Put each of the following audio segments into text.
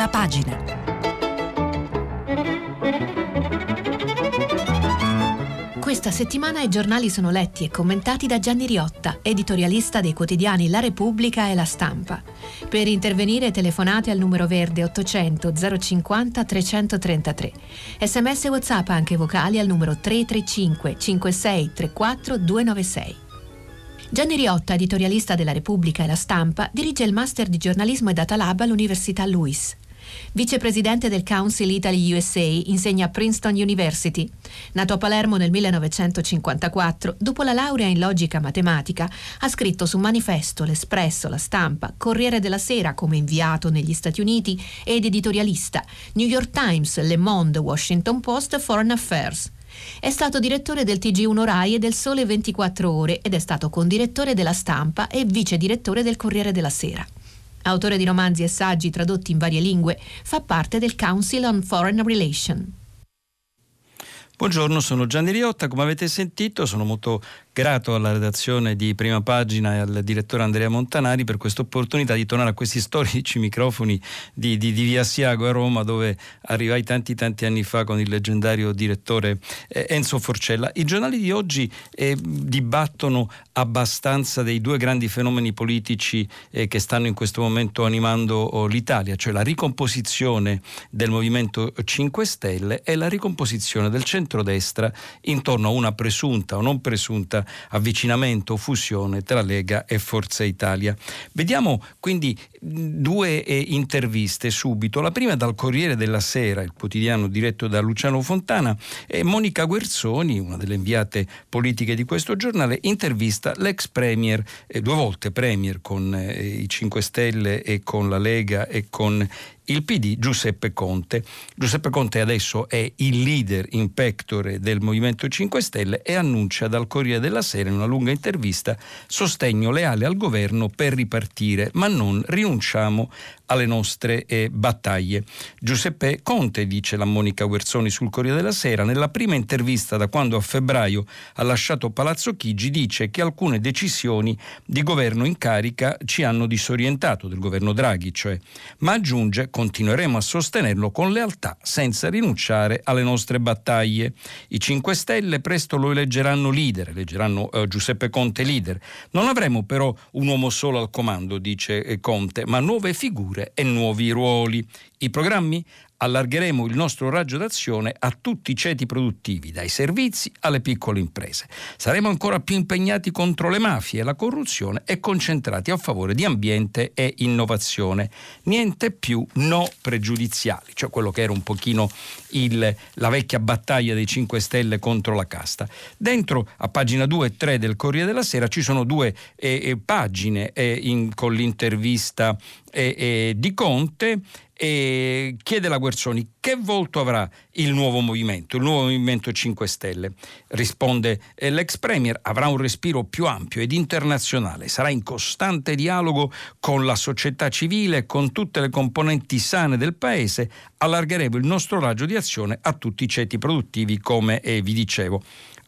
Prima pagina. Questa settimana i giornali sono letti e commentati da Gianni Riotta, editorialista dei quotidiani La Repubblica e La Stampa. Per intervenire telefonate al numero verde 800 050 333. Sms WhatsApp anche vocali al numero 335 56 34 296. Gianni Riotta, editorialista della Repubblica e La Stampa, dirige il Master di giornalismo e Data Lab all'Università Lewis. Vicepresidente del Council Italy USA, insegna a Princeton University. Nato a Palermo nel 1954, dopo la laurea in logica matematica, ha scritto su Manifesto, L'Espresso, La Stampa, Corriere della Sera come inviato negli Stati Uniti ed editorialista, New York Times, Le Monde, Washington Post, Foreign Affairs. È stato direttore del TG1 Rai e del Sole 24 Ore ed è stato condirettore della Stampa e vice direttore del Corriere della Sera. Autore di romanzi e saggi tradotti in varie lingue, fa parte del Council on Foreign Relations. Buongiorno, sono Gianni Riotta, come avete sentito sono molto grato alla redazione di Prima Pagina e al direttore Andrea Montanari per questa opportunità di tornare a questi storici microfoni di, di, di Via Siago a Roma dove arrivai tanti tanti anni fa con il leggendario direttore eh, Enzo Forcella. I giornali di oggi eh, dibattono abbastanza dei due grandi fenomeni politici eh, che stanno in questo momento animando oh, l'Italia, cioè la ricomposizione del Movimento 5 Stelle e la ricomposizione del centrodestra intorno a una presunta o non presunta avvicinamento o fusione tra Lega e Forza Italia. Vediamo quindi due eh, interviste subito. La prima dal Corriere della Sera, il quotidiano diretto da Luciano Fontana, e Monica Guerzoni, una delle inviate politiche di questo giornale, intervista l'ex premier, eh, due volte premier con eh, i 5 Stelle e con la Lega e con il PD Giuseppe Conte. Giuseppe Conte adesso è il leader in pectore del Movimento 5 Stelle e annuncia dal Corriere della Sera in una lunga intervista sostegno leale al governo per ripartire, ma non rinunciamo alle nostre eh, battaglie. Giuseppe Conte, dice la Monica Guerzoni sul Corriere della Sera, nella prima intervista da quando a febbraio ha lasciato Palazzo Chigi, dice che alcune decisioni di governo in carica ci hanno disorientato, del governo Draghi, cioè, ma aggiunge continueremo a sostenerlo con lealtà senza rinunciare alle nostre battaglie. I 5 Stelle presto lo eleggeranno leader, eleggeranno eh, Giuseppe Conte leader. Non avremo però un uomo solo al comando, dice eh, Conte, ma nuove figure figure e nuovi ruoli. I programmi allargheremo il nostro raggio d'azione a tutti i ceti produttivi, dai servizi alle piccole imprese. Saremo ancora più impegnati contro le mafie e la corruzione e concentrati a favore di ambiente e innovazione. Niente più no pregiudiziali, cioè quello che era un pochino il, la vecchia battaglia dei 5 Stelle contro la casta. Dentro, a pagina 2 e 3 del Corriere della Sera, ci sono due eh, eh pagine eh, in, con l'intervista eh, eh di Conte e chiede la Guerzoni che volto avrà il nuovo movimento, il nuovo movimento 5 Stelle. Risponde eh, l'ex Premier, avrà un respiro più ampio ed internazionale, sarà in costante dialogo con la società civile con tutte le componenti sane del Paese, allargheremo il nostro raggio di azione a tutti i ceti produttivi come eh, vi dicevo.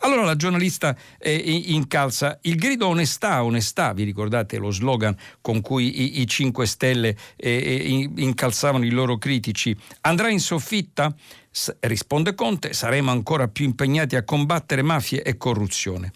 Allora la giornalista eh, incalza il grido onestà, onestà, vi ricordate lo slogan con cui i, i 5 Stelle eh, eh incalzavano i loro critici? Andrà in soffitta? S- risponde Conte, saremo ancora più impegnati a combattere mafie e corruzione.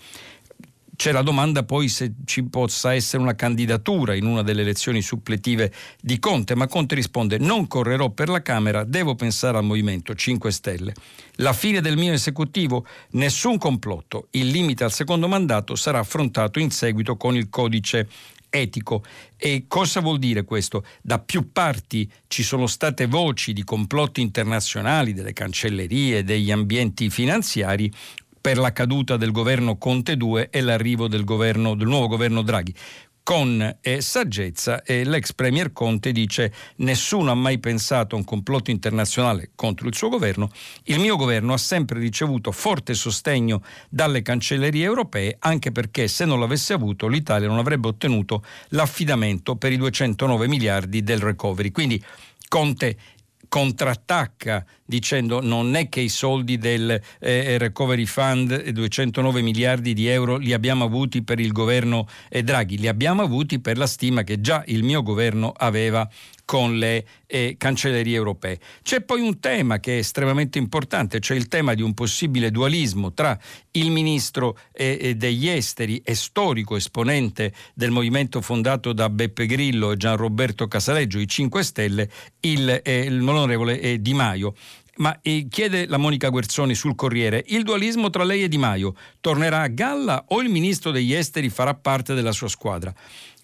C'è la domanda poi se ci possa essere una candidatura in una delle elezioni suppletive di Conte, ma Conte risponde non correrò per la Camera, devo pensare al Movimento 5 Stelle. La fine del mio esecutivo? Nessun complotto. Il limite al secondo mandato sarà affrontato in seguito con il codice etico. E cosa vuol dire questo? Da più parti ci sono state voci di complotti internazionali, delle cancellerie, degli ambienti finanziari per la caduta del governo Conte 2 e l'arrivo del, governo, del nuovo governo Draghi con eh, saggezza e l'ex premier Conte dice nessuno ha mai pensato a un complotto internazionale contro il suo governo, il mio governo ha sempre ricevuto forte sostegno dalle cancellerie europee anche perché se non l'avesse avuto l'Italia non avrebbe ottenuto l'affidamento per i 209 miliardi del recovery. Quindi Conte contrattacca dicendo non è che i soldi del eh, eh Recovery Fund, 209 miliardi di euro, li abbiamo avuti per il governo eh, Draghi, li abbiamo avuti per la stima che già il mio governo aveva con le eh, cancellerie europee. C'è poi un tema che è estremamente importante, cioè il tema di un possibile dualismo tra il ministro eh, degli esteri e storico esponente del movimento fondato da Beppe Grillo e Gian Roberto Casaleggio, i 5 Stelle, il, eh, l'onorevole eh, Di Maio. Ma eh, chiede la Monica Guerzoni sul Corriere, il dualismo tra lei e Di Maio tornerà a galla o il ministro degli esteri farà parte della sua squadra?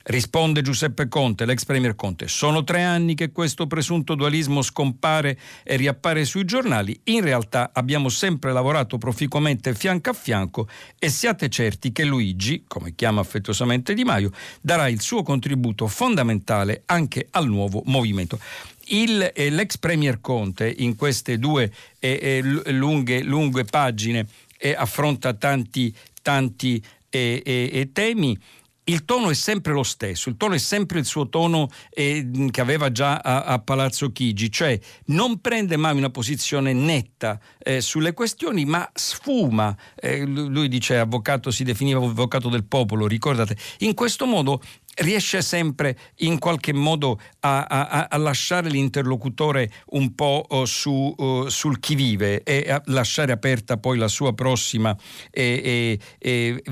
Risponde Giuseppe Conte, l'ex premier Conte. Sono tre anni che questo presunto dualismo scompare e riappare sui giornali. In realtà abbiamo sempre lavorato proficuamente fianco a fianco e siate certi che Luigi, come chiama affettuosamente Di Maio, darà il suo contributo fondamentale anche al nuovo movimento. Il, eh, l'ex premier Conte in queste due eh, eh, lunghe, lunghe, pagine eh, affronta tanti, tanti eh, eh, temi il tono è sempre lo stesso, il tono è sempre il suo tono eh, che aveva già a, a, Palazzo Chigi, cioè non prende mai una posizione netta eh, sulle questioni, ma sfuma. Eh, lui dice avvocato, si definiva avvocato del popolo, ricordate. In questo modo riesce sempre in qualche modo a, a, a lasciare l'interlocutore un po' oh, su, uh, sul chi vive e a lasciare aperta poi la sua prossima, eh, eh, eh,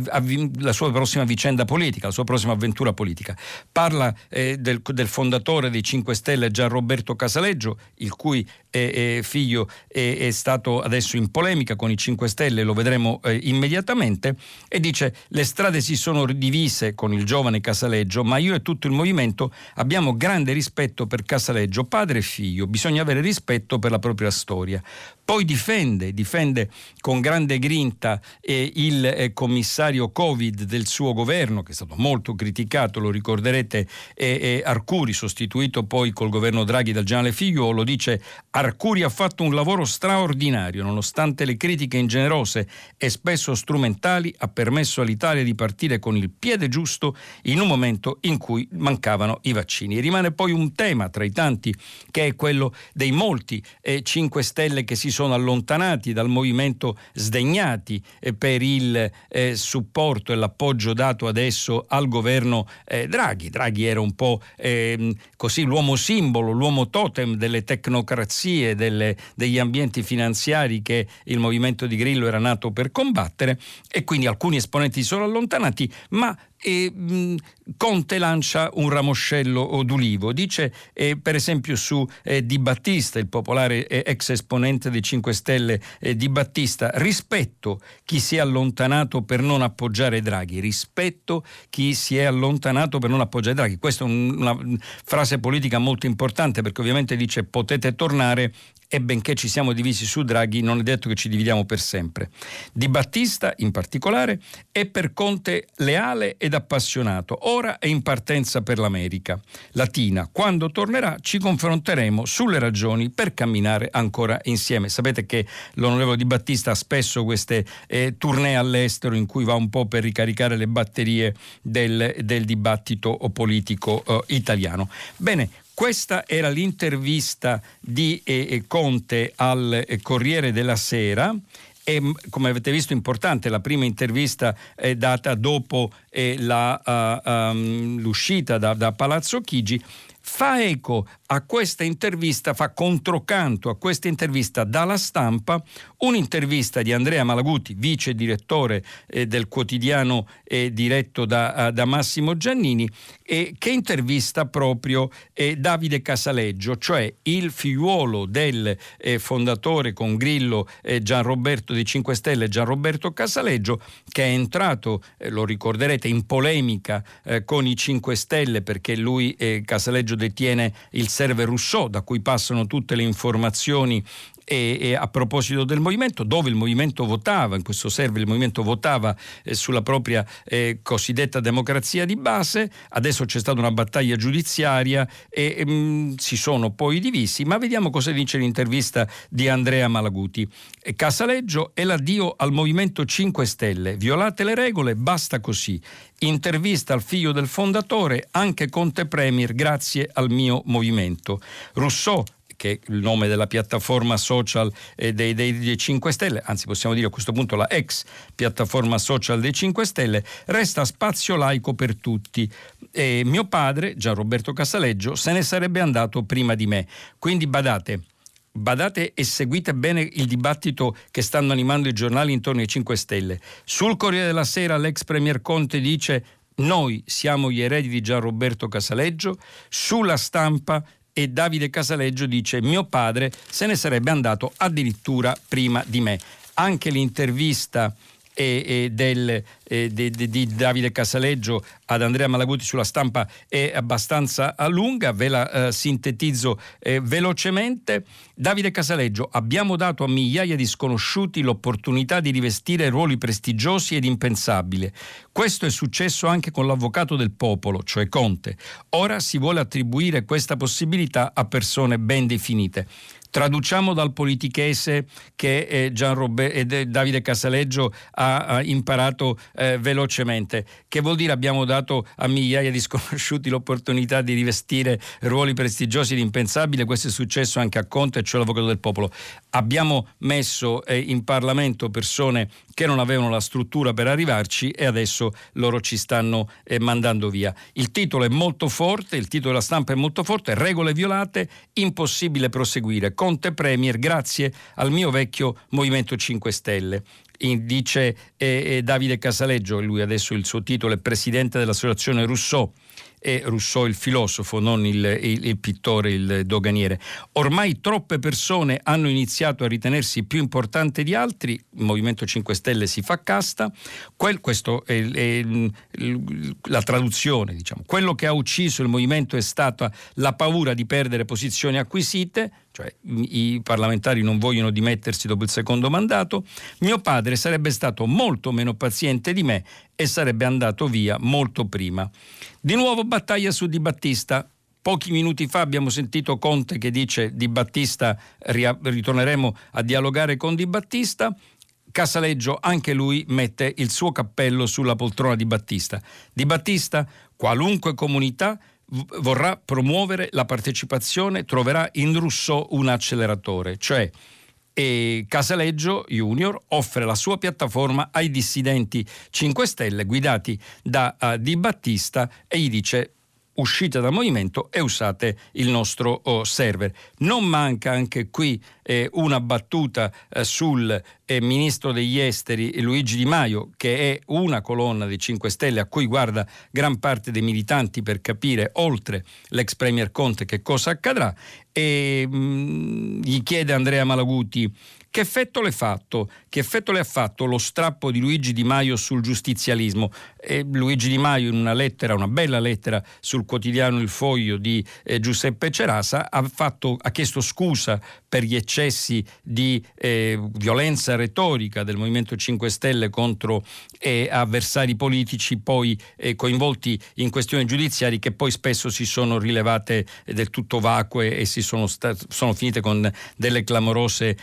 la sua prossima vicenda politica, la sua prossima avventura politica. Parla eh, del, del, fondatore dei 5 Stelle Gian Roberto Casaleggio, il cui eh, eh, figlio è, stato adesso in polemica con i 5 Stelle, lo vedremo immediatamente, e dice le strade si sono divise con il giovane Casaleggio Casaleggio, ma io e tutto il movimento abbiamo grande rispetto per Casaleggio, padre e figlio, bisogna avere rispetto per la propria storia. Poi difende, difende con grande grinta eh, il eh, commissario Covid del suo governo, che è stato molto criticato, lo ricorderete, eh, Arcuri, sostituito poi col governo Draghi dal generale Figliuolo, dice Arcuri ha fatto un lavoro straordinario, nonostante le critiche ingenerose e spesso strumentali, ha permesso all'Italia di partire con il piede giusto in un momento in cui mancavano i vaccini. rimane poi un tema tra i tanti, che è quello dei molti eh, 5 Stelle che si sono sono allontanati dal movimento sdegnati eh, per il eh, supporto e l'appoggio dato adesso al governo eh, Draghi. Draghi era un po' ehm, così l'uomo simbolo, l'uomo totem delle tecnocrazie, delle, degli ambienti finanziari che il movimento di Grillo era nato per combattere e quindi alcuni esponenti si sono allontanati, ma e mh, Conte lancia un ramoscello d'ulivo. Dice eh, per esempio su eh, Di Battista, il popolare eh, ex esponente dei 5 Stelle eh, Di Battista, rispetto chi si è allontanato per non appoggiare Draghi, rispetto chi si è allontanato per non appoggiare Draghi. Questa è un, una frase politica molto importante perché ovviamente dice potete tornare e benché ci siamo divisi su Draghi non è detto che ci dividiamo per sempre. Di Battista in particolare è per Conte leale ed appassionato, ora è in partenza per l'America Latina. Quando tornerà ci confronteremo sulle ragioni per camminare ancora insieme. Sapete che l'onorevole Di Battista ha spesso queste eh, tournée all'estero in cui va un po' per ricaricare le batterie del, del dibattito politico eh, italiano. Bene, questa era l'intervista di eh, Conte al eh, Corriere della Sera e come avete visto importante la prima intervista è data dopo eh, la, uh, um, l'uscita da, da Palazzo Chigi. Fa eco a questa intervista, fa controcanto a questa intervista dalla stampa, un'intervista di Andrea Malaguti, vice direttore eh, del quotidiano eh, diretto da, uh, da, Massimo Giannini, eh, che intervista proprio eh, Davide Casaleggio, cioè il figliuolo del eh, fondatore con Grillo eh, Gian Roberto di 5 Stelle, Gian Roberto Casaleggio, che è entrato, lo ricorderete, in polemica con i 5 Stelle perché lui, Casaleggio, detiene il server Rousseau da cui passano tutte le informazioni e, e, a proposito del movimento, dove il movimento votava, in questo server il movimento votava eh, sulla propria eh, cosiddetta democrazia di base, adesso c'è stata una battaglia giudiziaria e mh, mm, si sono poi divisi, ma vediamo cosa dice l'intervista di Andrea Malaguti. Casaleggio è l'addio al Movimento 5 Stelle, violate le regole, basta così. Intervista al figlio del fondatore, anche Conte Premier, grazie al mio movimento. Rousseau che è il nome della piattaforma social eh, dei, dei, dei 5 Stelle, anzi possiamo dire a questo punto la ex piattaforma social dei 5 Stelle, resta spazio laico per tutti. E mio padre, Gian Roberto Casaleggio, se ne sarebbe andato prima di me. Quindi badate, badate e seguite bene il dibattito che stanno animando i giornali intorno ai 5 Stelle. Sul Corriere della Sera l'ex Premier Conte dice noi siamo gli eredi di Gian Roberto Casaleggio, sulla stampa e Davide Casaleggio dice mio padre se ne sarebbe andato addirittura prima di me. Anche l'intervista e, e del, e di, di, Davide Casaleggio ad Andrea Malaguti sulla stampa è abbastanza lunga, ve la eh, sintetizzo eh, velocemente. Davide Casaleggio, abbiamo dato a migliaia di sconosciuti l'opportunità di rivestire ruoli prestigiosi ed impensabili. Questo è successo anche con l'avvocato del popolo, cioè Conte. Ora si vuole attribuire questa possibilità a persone ben definite. Traduciamo dal politichese che eh, Robbe, eh, Davide Casaleggio ha imparato eh, velocemente, che vuol dire abbiamo dato a migliaia di sconosciuti l'opportunità di rivestire ruoli prestigiosi ed impensabili, questo è successo anche a Conte, cioè l'avvocato del popolo. Abbiamo messo eh, in Parlamento persone che non avevano la struttura per arrivarci e adesso loro ci stanno eh, mandando via. Il titolo è molto forte, il titolo della stampa è molto forte, regole violate, impossibile proseguire. Conte Premier grazie al mio vecchio Movimento 5 Stelle. Dice eh, eh, Davide Casaleggio, lui adesso il suo titolo è presidente dell'associazione Rousseau e Rousseau il filosofo, non il, il, il, pittore, il doganiere. Ormai troppe persone hanno iniziato a ritenersi più importanti di altri, il Movimento 5 Stelle si fa casta, Quel, questo è, è, la traduzione, diciamo. quello che ha ucciso il movimento è stata la paura di perdere posizioni acquisite, cioè i parlamentari non vogliono dimettersi dopo il secondo mandato, mio padre sarebbe stato molto meno paziente di me e sarebbe andato via molto prima. Di nuovo battaglia su Di Battista. Pochi minuti fa abbiamo sentito Conte che dice Di Battista ritorneremo a dialogare con Di Battista. Casaleggio anche lui mette il suo cappello sulla poltrona di Battista. Di Battista, qualunque comunità vorrà promuovere la partecipazione, troverà in Rousseau un acceleratore, cioè e Casaleggio Junior offre la sua piattaforma ai dissidenti 5 Stelle guidati da uh, Di Battista e gli dice uscite dal movimento e usate il nostro oh, server. Non manca anche qui eh, una battuta eh, sul eh, ministro degli esteri Luigi Di Maio, che è una colonna dei 5 Stelle a cui guarda gran parte dei militanti per capire, oltre l'ex premier Conte, che cosa accadrà, e mm, gli chiede Andrea Malaguti che effetto le, fatto? Che effetto le ha fatto lo strappo di Luigi Di Maio sul giustizialismo? E Luigi Di Maio in una lettera, una bella lettera sul quotidiano Il Foglio di eh, Giuseppe Cerasa ha, fatto, ha, chiesto scusa per gli eccessi di eh, violenza retorica del Movimento 5 Stelle contro eh, avversari politici poi eh, coinvolti in questioni giudiziarie che poi spesso si sono rilevate del tutto vacue e si sono, stat- sono finite con delle clamorose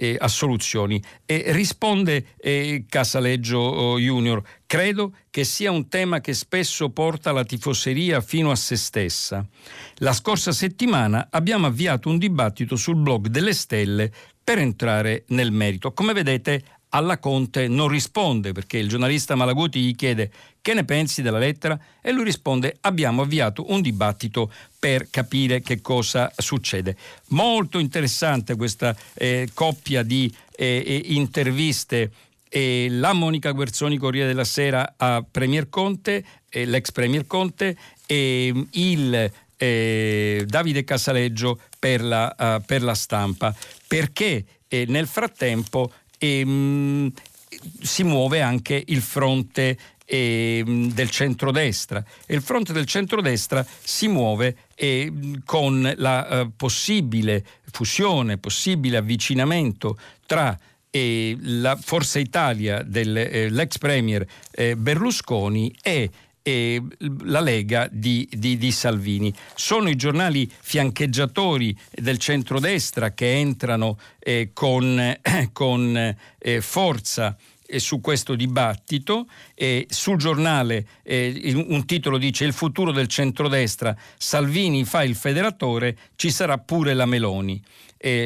eh, assoluzioni. E risponde eh, Casaleggio oh, Junior, credo che sia un tema che spesso porta la tifoseria fino a se stessa. La scorsa settimana abbiamo avviato un dibattito sul blog delle stelle per entrare nel merito. Come vedete alla Conte non risponde perché il giornalista Malaguti gli chiede che ne pensi della lettera? E lui risponde abbiamo avviato un dibattito per capire che cosa succede. Molto interessante questa eh, coppia di eh, eh interviste. E la Monica Guerzoni Corriere della Sera a Premier Conte, eh, l'ex Premier Conte e il eh, Davide Casaleggio per la, uh, per la stampa. Perché eh, nel frattempo ehm, si muove anche il fronte ehm, del centrodestra. E il fronte del centrodestra si muove eh, con la eh, possibile fusione, possibile avvicinamento tra eh, la Forza Italia dell'ex eh, premier eh, Berlusconi e e la Lega di, di, di, Salvini. Sono i giornali fiancheggiatori del centrodestra che entrano eh, con, eh, con eh, forza su questo dibattito. Eh, sul giornale eh, un titolo dice il futuro del centrodestra, Salvini fa il federatore, ci sarà pure la Meloni.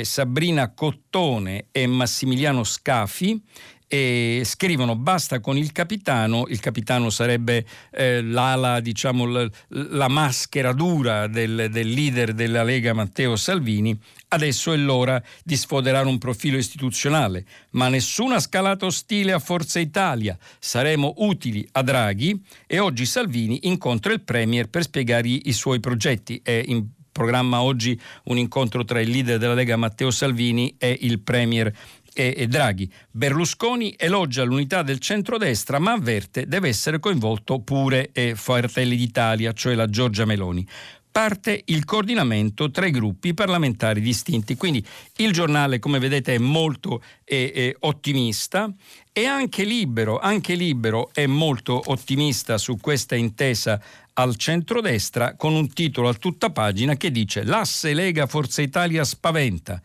Sabrina Cottone e Massimiliano Scafi e scrivono basta con il capitano, il capitano sarebbe eh, l'ala, diciamo, la, la maschera dura del, del, leader della Lega Matteo Salvini, adesso è l'ora di sfoderare un profilo istituzionale, ma nessuna scalata ostile a Forza Italia, saremo utili a Draghi e oggi Salvini incontra il Premier per spiegare i suoi progetti. È in programma oggi un incontro tra il leader della Lega Matteo Salvini e il Premier e, Draghi. Berlusconi elogia l'unità del centrodestra ma avverte deve essere coinvolto pure eh, Fratelli d'Italia, cioè la Giorgia Meloni parte il coordinamento tra i gruppi parlamentari distinti. Quindi il giornale, come vedete, è molto eh, eh, ottimista e anche libero, anche libero è molto ottimista su questa intesa al centrodestra con un titolo a tutta pagina che dice L'asse Lega Forza Italia spaventa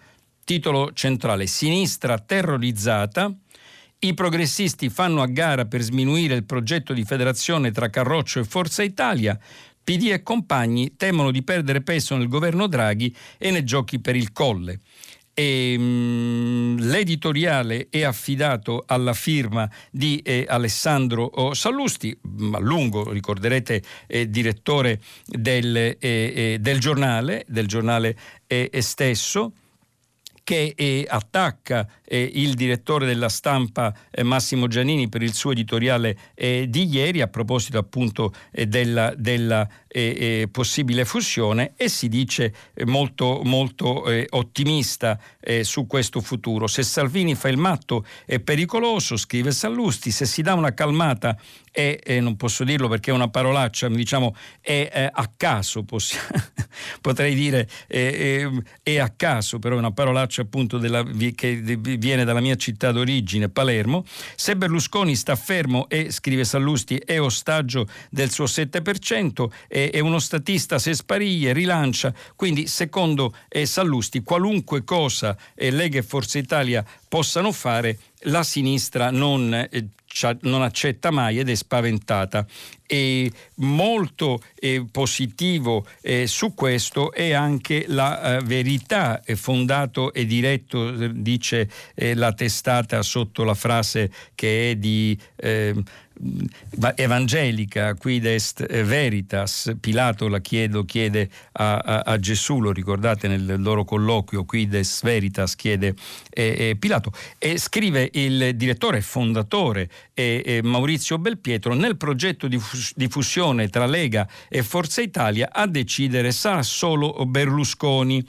titolo centrale, sinistra terrorizzata, i progressisti fanno a gara per sminuire il progetto di federazione tra Carroccio e Forza Italia, PD e compagni temono di perdere peso nel governo Draghi e nei giochi per il colle. E, mh, mm, l'editoriale è affidato alla firma di eh, Alessandro Sallusti, a lungo ricorderete eh, direttore del, eh, eh del, giornale, del giornale eh, stesso che eh, attacca eh, il direttore della stampa eh, Massimo Giannini per il suo editoriale eh, di ieri a proposito appunto eh, della, della eh, possibile fusione e si dice molto, molto ottimista su questo futuro. Se Salvini fa il matto è pericoloso, scrive Sallusti, se si dà una calmata è, eh, non posso dirlo perché è una parolaccia, diciamo è eh, a caso, poss- potrei dire è, è, a caso, però è una parolaccia appunto della, che viene dalla mia città d'origine, Palermo. Se Berlusconi sta fermo e, scrive Sallusti, è ostaggio del suo 7%, è, è uno statista se spariglie, rilancia, quindi secondo eh, Sallusti qualunque cosa eh, Lega e Forza Italia possano fare, la sinistra non eh, non accetta mai ed è spaventata. E molto eh, positivo eh, su questo è anche la eh, verità, è fondato e diretto, eh, dice eh, la testata sotto la frase che è di ehm, evangelica, quid est veritas, Pilato la chiedo, chiede a, a, a, Gesù, lo ricordate nel loro colloquio, quid est veritas, chiede eh, eh, Pilato, e scrive il direttore fondatore eh, Maurizio Belpietro, nel progetto di, di fusione tra Lega e Forza Italia a decidere sarà solo Berlusconi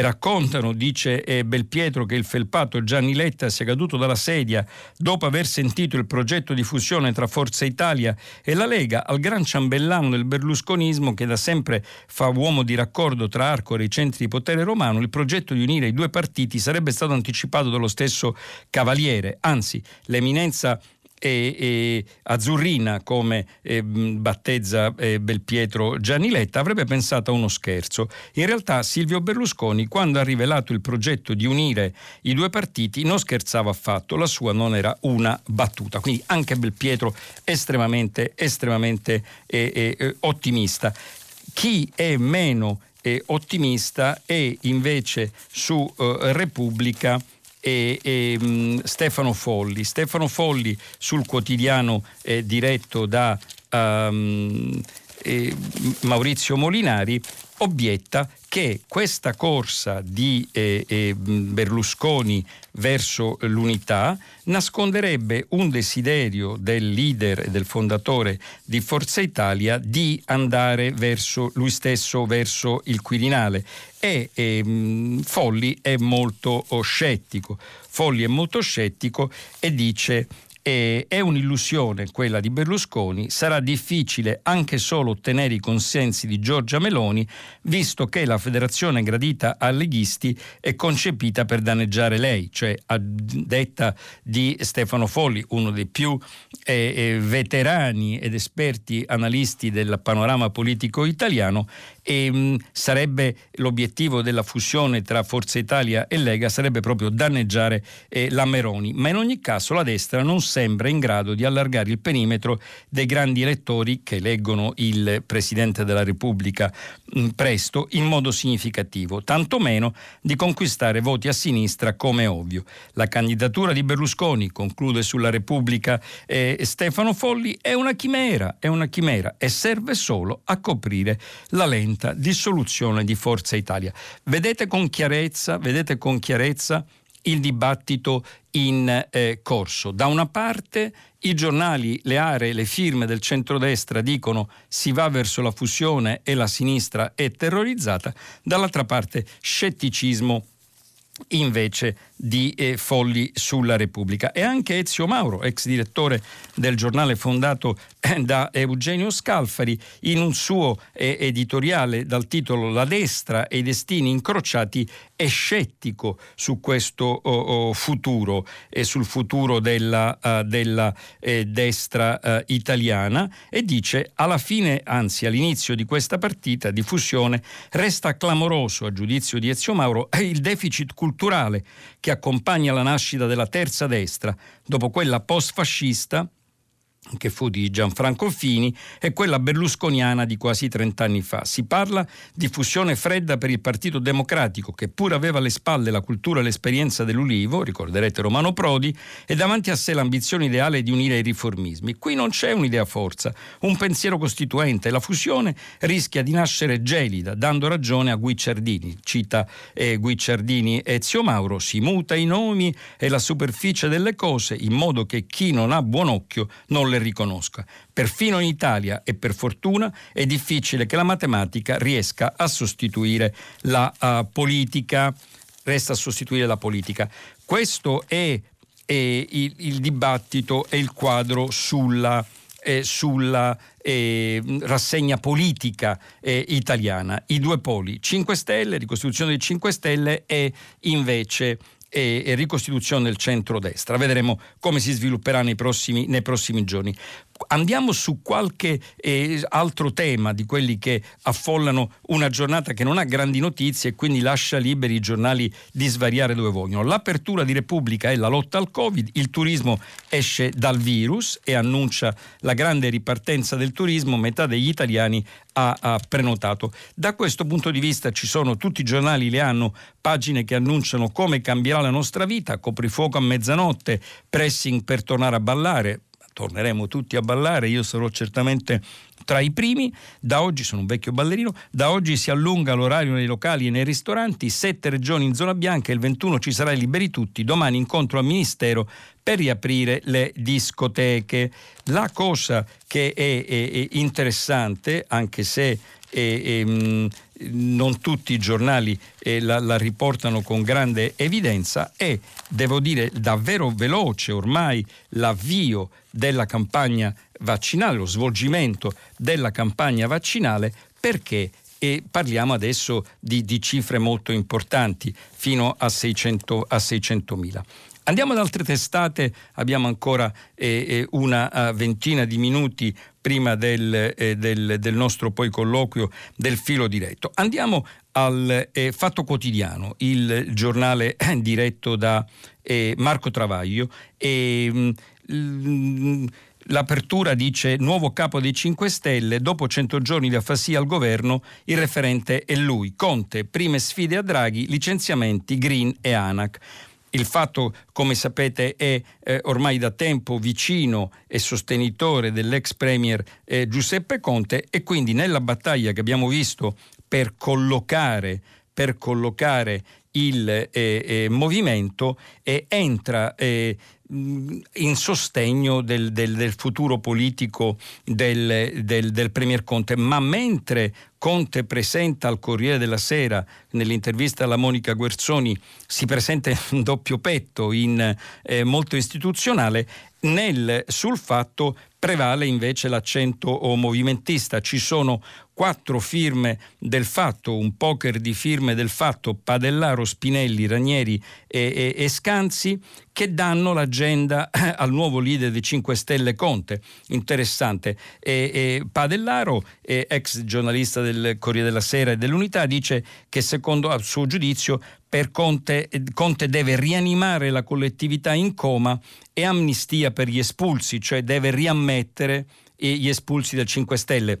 raccontano, dice eh, Belpietro, che il felpato Gianni Letta sia caduto dalla sedia dopo aver sentito il progetto di fusione tra Forza Italia e la Lega al gran ciambellano del berlusconismo che da sempre fa uomo di raccordo tra Arcore e i centri di potere romano, il progetto di unire i due partiti sarebbe stato anticipato dallo stesso Cavaliere, anzi l'eminenza e, e azzurrina come eh, battezza eh, Belpietro Gianniletta avrebbe pensato a uno scherzo. In realtà Silvio Berlusconi quando ha rivelato il progetto di unire i due partiti non scherzava affatto, la sua non era una battuta. Quindi anche Belpietro estremamente, estremamente eh, eh ottimista. Chi è meno eh, ottimista è invece su eh, Repubblica e, e um, Stefano Folli. Stefano Folli sul quotidiano eh, diretto da um, eh, Maurizio Molinari obietta che questa corsa di eh, eh, Berlusconi verso l'unità nasconderebbe un desiderio del leader e del fondatore di Forza Italia di andare verso lui stesso, verso il Quirinale. E eh, Folli è molto scettico. Folli è molto scettico e dice e è un'illusione quella di Berlusconi, sarà difficile anche solo ottenere i consensi di Giorgia Meloni, visto che la federazione gradita ai leghisti è concepita per danneggiare lei, cioè a detta di Stefano Folli, uno dei più eh, eh, veterani ed esperti analisti del panorama politico italiano, e mh, mm, sarebbe l'obiettivo della fusione tra Forza Italia e Lega sarebbe proprio danneggiare eh, la Meroni, ma in ogni caso la destra non sa sembra in grado di allargare il perimetro dei grandi elettori che eleggono il Presidente della Repubblica mm, presto in modo significativo, tantomeno di conquistare voti a sinistra come ovvio. La candidatura di Berlusconi, conclude sulla Repubblica eh, Stefano Folli, è una chimera, è una chimera e serve solo a coprire la lenta dissoluzione di Forza Italia. Vedete con chiarezza, vedete con chiarezza il dibattito in eh, corso. Da una parte i giornali, le aree, le firme del centrodestra dicono si va verso la fusione e la sinistra è terrorizzata, dall'altra parte scetticismo invece di eh, Folli sulla Repubblica. E anche Ezio Mauro, ex direttore del giornale fondato da Eugenio Scalfari, in un suo eh, editoriale dal titolo La destra e i destini incrociati, è scettico su questo oh, futuro e sul futuro della, uh, della eh, destra uh, italiana e dice alla fine, anzi all'inizio di questa partita di fusione, resta clamoroso, a giudizio di Ezio Mauro, il deficit culturale che accompagna la nascita della terza destra, dopo quella post-fascista che fu di Gianfranco Fini, e quella berlusconiana di quasi 30 anni fa. Si parla di fusione fredda per il Partito Democratico, che pur aveva alle spalle la cultura e l'esperienza dell'Ulivo, ricorderete Romano Prodi, e davanti a sé l'ambizione ideale di unire i riformismi. Qui non c'è un'idea forza, un pensiero costituente. La fusione rischia di nascere gelida, dando ragione a Guicciardini. Cita eh, Guicciardini Zio Mauro, si muta i nomi e la superficie delle cose in modo che chi non ha buon occhio non le le riconosca. Perfino in Italia, e per fortuna, è difficile che la matematica riesca a sostituire la uh, politica. Resta a sostituire la politica. Questo è, è il, il, dibattito e il quadro sulla, eh, sulla eh, rassegna politica eh, italiana. I due poli, 5 Stelle, ricostituzione dei 5 Stelle e invece e, e ricostituzione del centro-destra. Vedremo come si svilupperà nei prossimi, nei prossimi giorni. Andiamo su qualche eh, altro tema di quelli che affollano una giornata che non ha grandi notizie e quindi lascia liberi i giornali di svariare dove vogliono. L'apertura di Repubblica è la lotta al Covid, il turismo esce dal virus e annuncia la grande ripartenza del turismo, metà degli italiani ha, ha prenotato. Da questo punto di vista ci sono tutti i giornali, le hanno pagine che annunciano come cambierà la nostra vita, coprifuoco a mezzanotte, pressing per tornare a ballare, torneremo tutti a ballare, io sarò certamente tra i primi. Da oggi, sono un vecchio ballerino, da oggi si allunga l'orario nei locali e nei ristoranti, sette regioni in zona bianca, il 21 ci sarà liberi tutti, domani incontro al Ministero per riaprire le discoteche. La cosa che è, è, è interessante, anche se e, mh, non tutti i giornali eh, la, la, riportano con grande evidenza, è, devo dire, davvero veloce ormai l'avvio della campagna vaccinale, lo svolgimento della campagna vaccinale, perché e parliamo adesso di, di, cifre molto importanti, fino a, 600, a 600.000. Andiamo ad altre testate, abbiamo ancora eh, eh una uh, ventina di minuti prima del, eh, del, del, nostro poi colloquio del filo diretto. Andiamo al eh, Fatto Quotidiano, il giornale diretto da eh, Marco Travaglio. E, mh, mm, L'apertura dice nuovo capo dei 5 Stelle, dopo 100 giorni di affasia al governo, il referente è lui. Conte, prime sfide a Draghi, licenziamenti, Green e Anac. Il fatto, come sapete, è eh, ormai da tempo vicino e sostenitore dell'ex premier eh, Giuseppe Conte e quindi nella battaglia che abbiamo visto per collocare, per collocare il eh, eh movimento entra eh, in sostegno del, del, del, futuro politico del, del, Premier Conte, ma mentre Conte presenta al Corriere della Sera nell'intervista alla Monica Guerzoni si presenta in doppio petto, in, eh, molto istituzionale, nel, sul fatto prevale invece l'accento movimentista. Ci sono quattro firme del fatto, un poker di firme del fatto, Padellaro, Spinelli, Ranieri e, e, e Scanzi, che danno la l'agenda al nuovo leader dei 5 Stelle Conte. Interessante. E, Padellaro, ex giornalista del Corriere della Sera e dell'Unità, dice che secondo a suo giudizio per Conte, Conte deve rianimare la collettività in coma e amnistia per gli espulsi, cioè deve riammettere gli espulsi del 5 Stelle.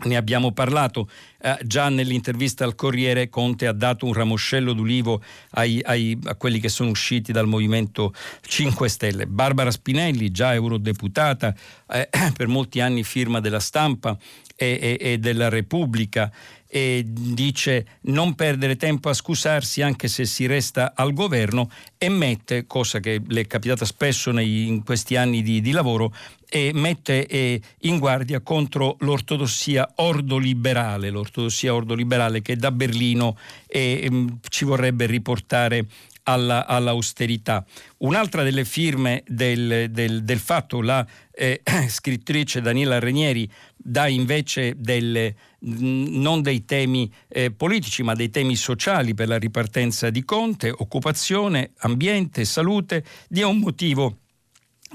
Ne abbiamo parlato eh, già nell'intervista al Corriere. Conte ha dato un ramoscello d'ulivo ai, ai, a quelli che sono usciti dal Movimento 5 Stelle. Barbara Spinelli, già eurodeputata, eh, per molti anni firma della stampa e, e, e della Repubblica e dice non perdere tempo a scusarsi anche se si resta al governo e mette, cosa che le è capitata spesso nei, in questi anni di, di lavoro, e mette in guardia contro l'ortodossia ordoliberale, l'ortodossia ordoliberale che da Berlino eh, ci vorrebbe riportare alla, all'austerità. Un'altra delle firme del, del, del fatto, la eh, scrittrice Daniela Renieri, dà invece delle, non dei temi eh, politici, ma dei temi sociali per la ripartenza di Conte, occupazione, ambiente, salute, dia un motivo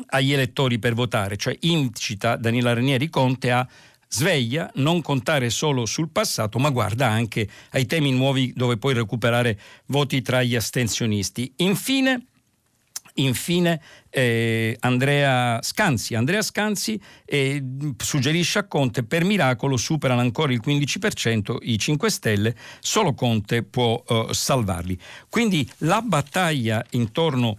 agli elettori per votare, cioè incita Daniela Renieri Conte a sveglia, non contare solo sul passato, ma guarda anche ai temi nuovi dove puoi recuperare voti tra gli astensionisti. Infine, Infine eh, Andrea Scanzi. Andrea Scanzi eh, suggerisce a Conte per miracolo superano ancora il 15% i 5 Stelle, solo Conte può eh, salvarli. Quindi la battaglia intorno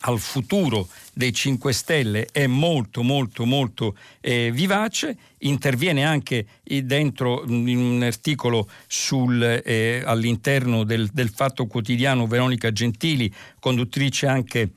al futuro dei 5 Stelle è molto molto molto eh, vivace, interviene anche dentro in un articolo sul, eh, all'interno del, del Fatto Quotidiano Veronica Gentili, conduttrice anche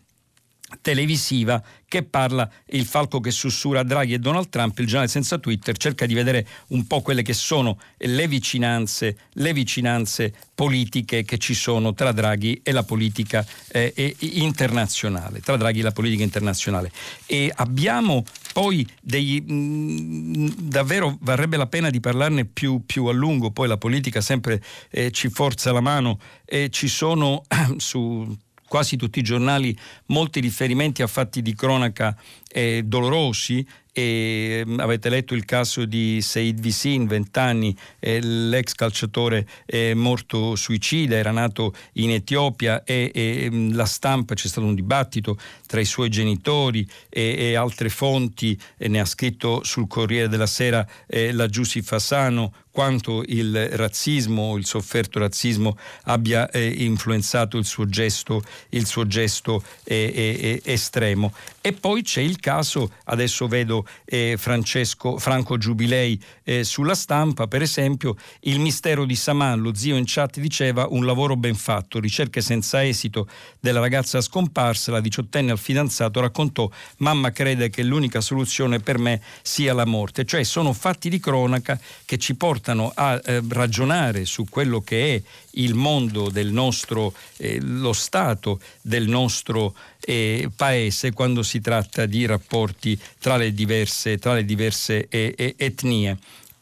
televisiva che parla il falco che sussurra Draghi e Donald Trump, il giornale senza Twitter cerca di vedere un po' quelle che sono le vicinanze, le vicinanze politiche che ci sono tra Draghi e la politica eh, internazionale, tra Draghi e la politica internazionale. E abbiamo poi degli, mh, mm, davvero varrebbe la pena di parlarne più, più, a lungo, poi la politica sempre eh, ci forza la mano e ci sono su quasi tutti i giornali molti riferimenti a fatti di cronaca eh, dolorosi e mm, avete letto il caso di Said Visin, 20 anni, eh, l'ex calciatore eh, morto suicida, era nato in Etiopia e, e, mm, la stampa, c'è stato un dibattito tra i suoi genitori e, e altre fonti, ne ha scritto sul Corriere della Sera eh, la Giussi Fasano, quanto il razzismo, il sofferto razzismo abbia eh, influenzato il suo gesto, il suo gesto eh, eh, estremo. E poi c'è il caso, adesso vedo eh, Francesco, Franco Giubilei eh, sulla stampa, per esempio, il mistero di Saman, lo zio in chat diceva un lavoro ben fatto, ricerche senza esito della ragazza scomparsa, la diciottenne al fidanzato raccontò mamma crede che l'unica soluzione per me sia la morte, cioè sono fatti di cronaca che ci portano a eh, ragionare su quello che è il mondo del nostro, eh, lo stato del nostro eh, paese quando si tratta di rapporti tra le diverse, tra le diverse eh, etnie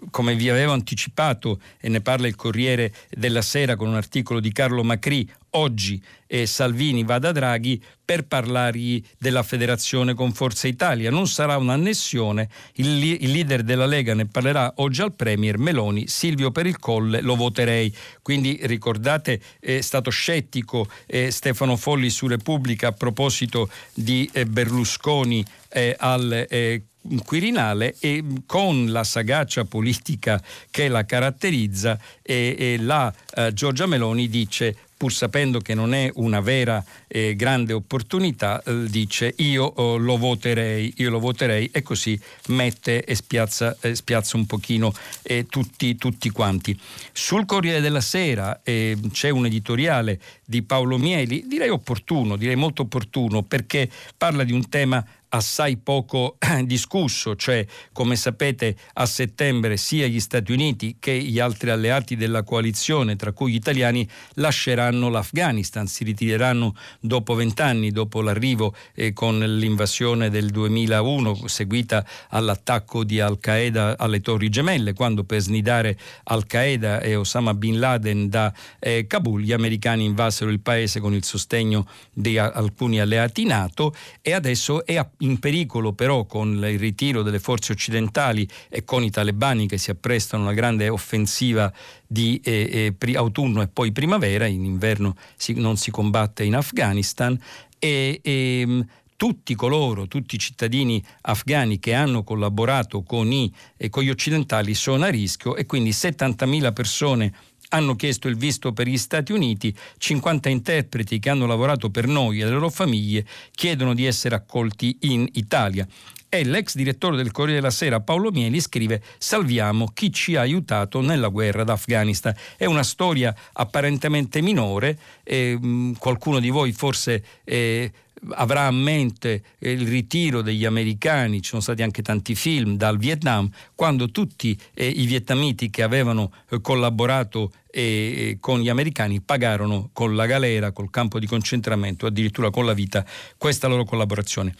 come vi avevo anticipato e ne parla il Corriere della Sera con un articolo di Carlo Macri, oggi eh, Salvini va da Draghi per parlargli della federazione con Forza Italia. Non sarà un'annessione, il, il, leader della Lega ne parlerà oggi al Premier Meloni, Silvio per il Colle lo voterei. Quindi ricordate, è stato scettico eh, Stefano Folli su Repubblica a proposito di eh, Berlusconi eh, al eh, Quirinale e con la sagacia politica che la caratterizza e, e la eh, Giorgia Meloni dice pur sapendo che non è una vera e grande opportunità, eh, dice io oh, lo voterei, io lo voterei e così mette e spiazza, eh, spiazza un pochino eh, tutti, tutti, quanti. Sul Corriere della Sera eh, c'è un editoriale di Paolo Mieli, direi opportuno, direi molto opportuno, perché parla di un tema assai poco discusso, cioè come sapete a settembre sia gli Stati Uniti che gli altri alleati della coalizione, tra cui gli italiani, lasceranno l'Afghanistan, si ritireranno dopo vent'anni, dopo l'arrivo eh, con l'invasione del 2001 seguita all'attacco di Al-Qaeda alle Torri Gemelle, quando per snidare Al-Qaeda e Osama Bin Laden da eh, Kabul gli americani invasero il paese con il sostegno di alcuni alleati NATO e adesso è in pericolo però con il ritiro delle forze occidentali e con i talebani che si apprestano a una grande offensiva di eh, eh, autunno e poi primavera, in inverno si, non si combatte in Afghanistan e, e ehm, tutti coloro, tutti i cittadini afghani che hanno collaborato con, i, eh, con gli occidentali sono a rischio e quindi 70.000 persone hanno chiesto il visto per gli Stati Uniti, 50 interpreti che hanno lavorato per noi e le loro famiglie chiedono di essere accolti in Italia. E l'ex direttore del Corriere della Sera Paolo Mieli scrive Salviamo chi ci ha aiutato nella guerra d'Afghanistan. È una storia apparentemente minore, eh, qualcuno di voi forse eh, avrà a mente il ritiro degli americani, ci sono stati anche tanti film dal Vietnam, quando tutti eh, i vietnamiti che avevano eh, collaborato eh, con gli americani pagarono con la galera, col campo di concentramento, addirittura con la vita, questa loro collaborazione.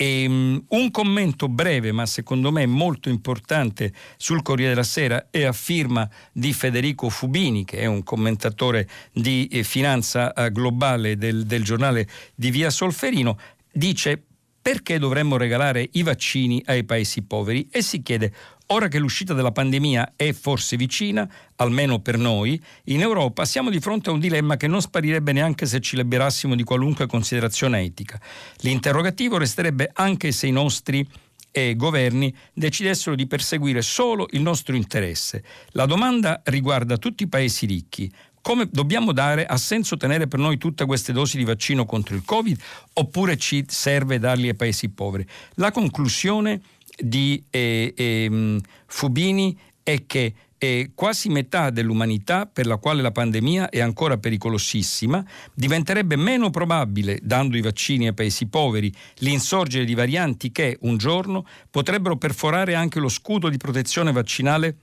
E, um, un commento breve, ma secondo me molto importante, sul Corriere della Sera è a firma di Federico Fubini, che è un commentatore di eh, finanza eh, globale del, del giornale di Via Solferino. Dice perché dovremmo regalare i vaccini ai paesi poveri e si chiede Ora che l'uscita dalla pandemia è forse vicina, almeno per noi, in Europa siamo di fronte a un dilemma che non sparirebbe neanche se ci liberassimo di qualunque considerazione etica. L'interrogativo resterebbe anche se i nostri e governi decidessero di perseguire solo il nostro interesse. La domanda riguarda tutti i paesi ricchi. Come dobbiamo dare, ha senso tenere per noi tutte queste dosi di vaccino contro il Covid oppure ci serve darli ai paesi poveri? La conclusione di eh, eh, Fubini è che eh, quasi metà dell'umanità per la quale la pandemia è ancora pericolosissima, diventerebbe meno probabile, dando i vaccini ai paesi poveri, l'insorgere di varianti che un giorno potrebbero perforare anche lo scudo di protezione vaccinale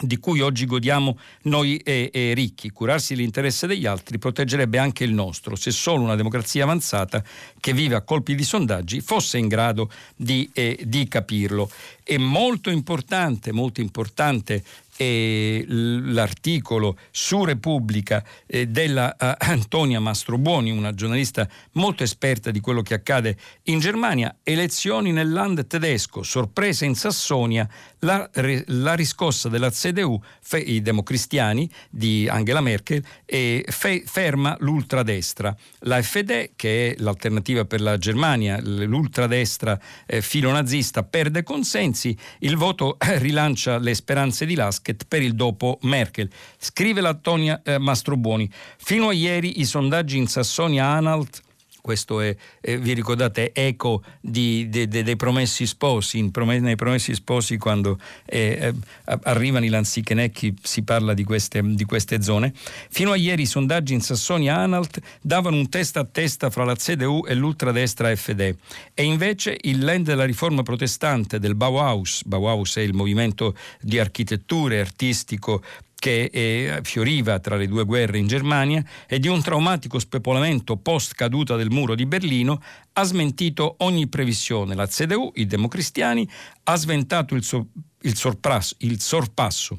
di cui oggi godiamo noi e, e ricchi. Curarsi l'interesse degli altri proteggerebbe anche il nostro, se solo una democrazia avanzata che vive a colpi di sondaggi fosse in grado di, eh, di capirlo. È molto importante, molto importante eh, l'articolo su Repubblica eh, della uh, Antonia Mastrobuoni, una giornalista molto esperta di quello che accade in Germania. Elezioni nel land tedesco, sorpresa in Sassonia, la, la riscossa della CDU, fe, i democristiani di Angela Merkel, fe, ferma l'ultradestra. La FD, che è l'alternativa per la Germania, l'ultradestra eh, filonazista, perde consensi, il voto rilancia le speranze di Lasket per il dopo Merkel. Scrive la Tonia eh, Mastrobuoni. Fino a ieri i sondaggi in Sassonia-Anhalt questo è, eh, vi ricordate, eco di, de, de, dei promessi sposi, prom- nei promessi sposi quando eh, eh, arrivano i lanzichenecchi si parla di queste, di queste, zone. Fino a ieri i sondaggi in Sassonia-Anhalt davano un testa a testa fra la CDU e l'ultradestra FD e invece il land della riforma protestante del Bauhaus, Bauhaus è il movimento di architetture artistico che eh, fioriva tra le due guerre in Germania e di un traumatico spepolamento post caduta del muro di Berlino, ha smentito ogni previsione. La CDU, i democristiani, ha sventato il, so, il, sorpasso, il sorpasso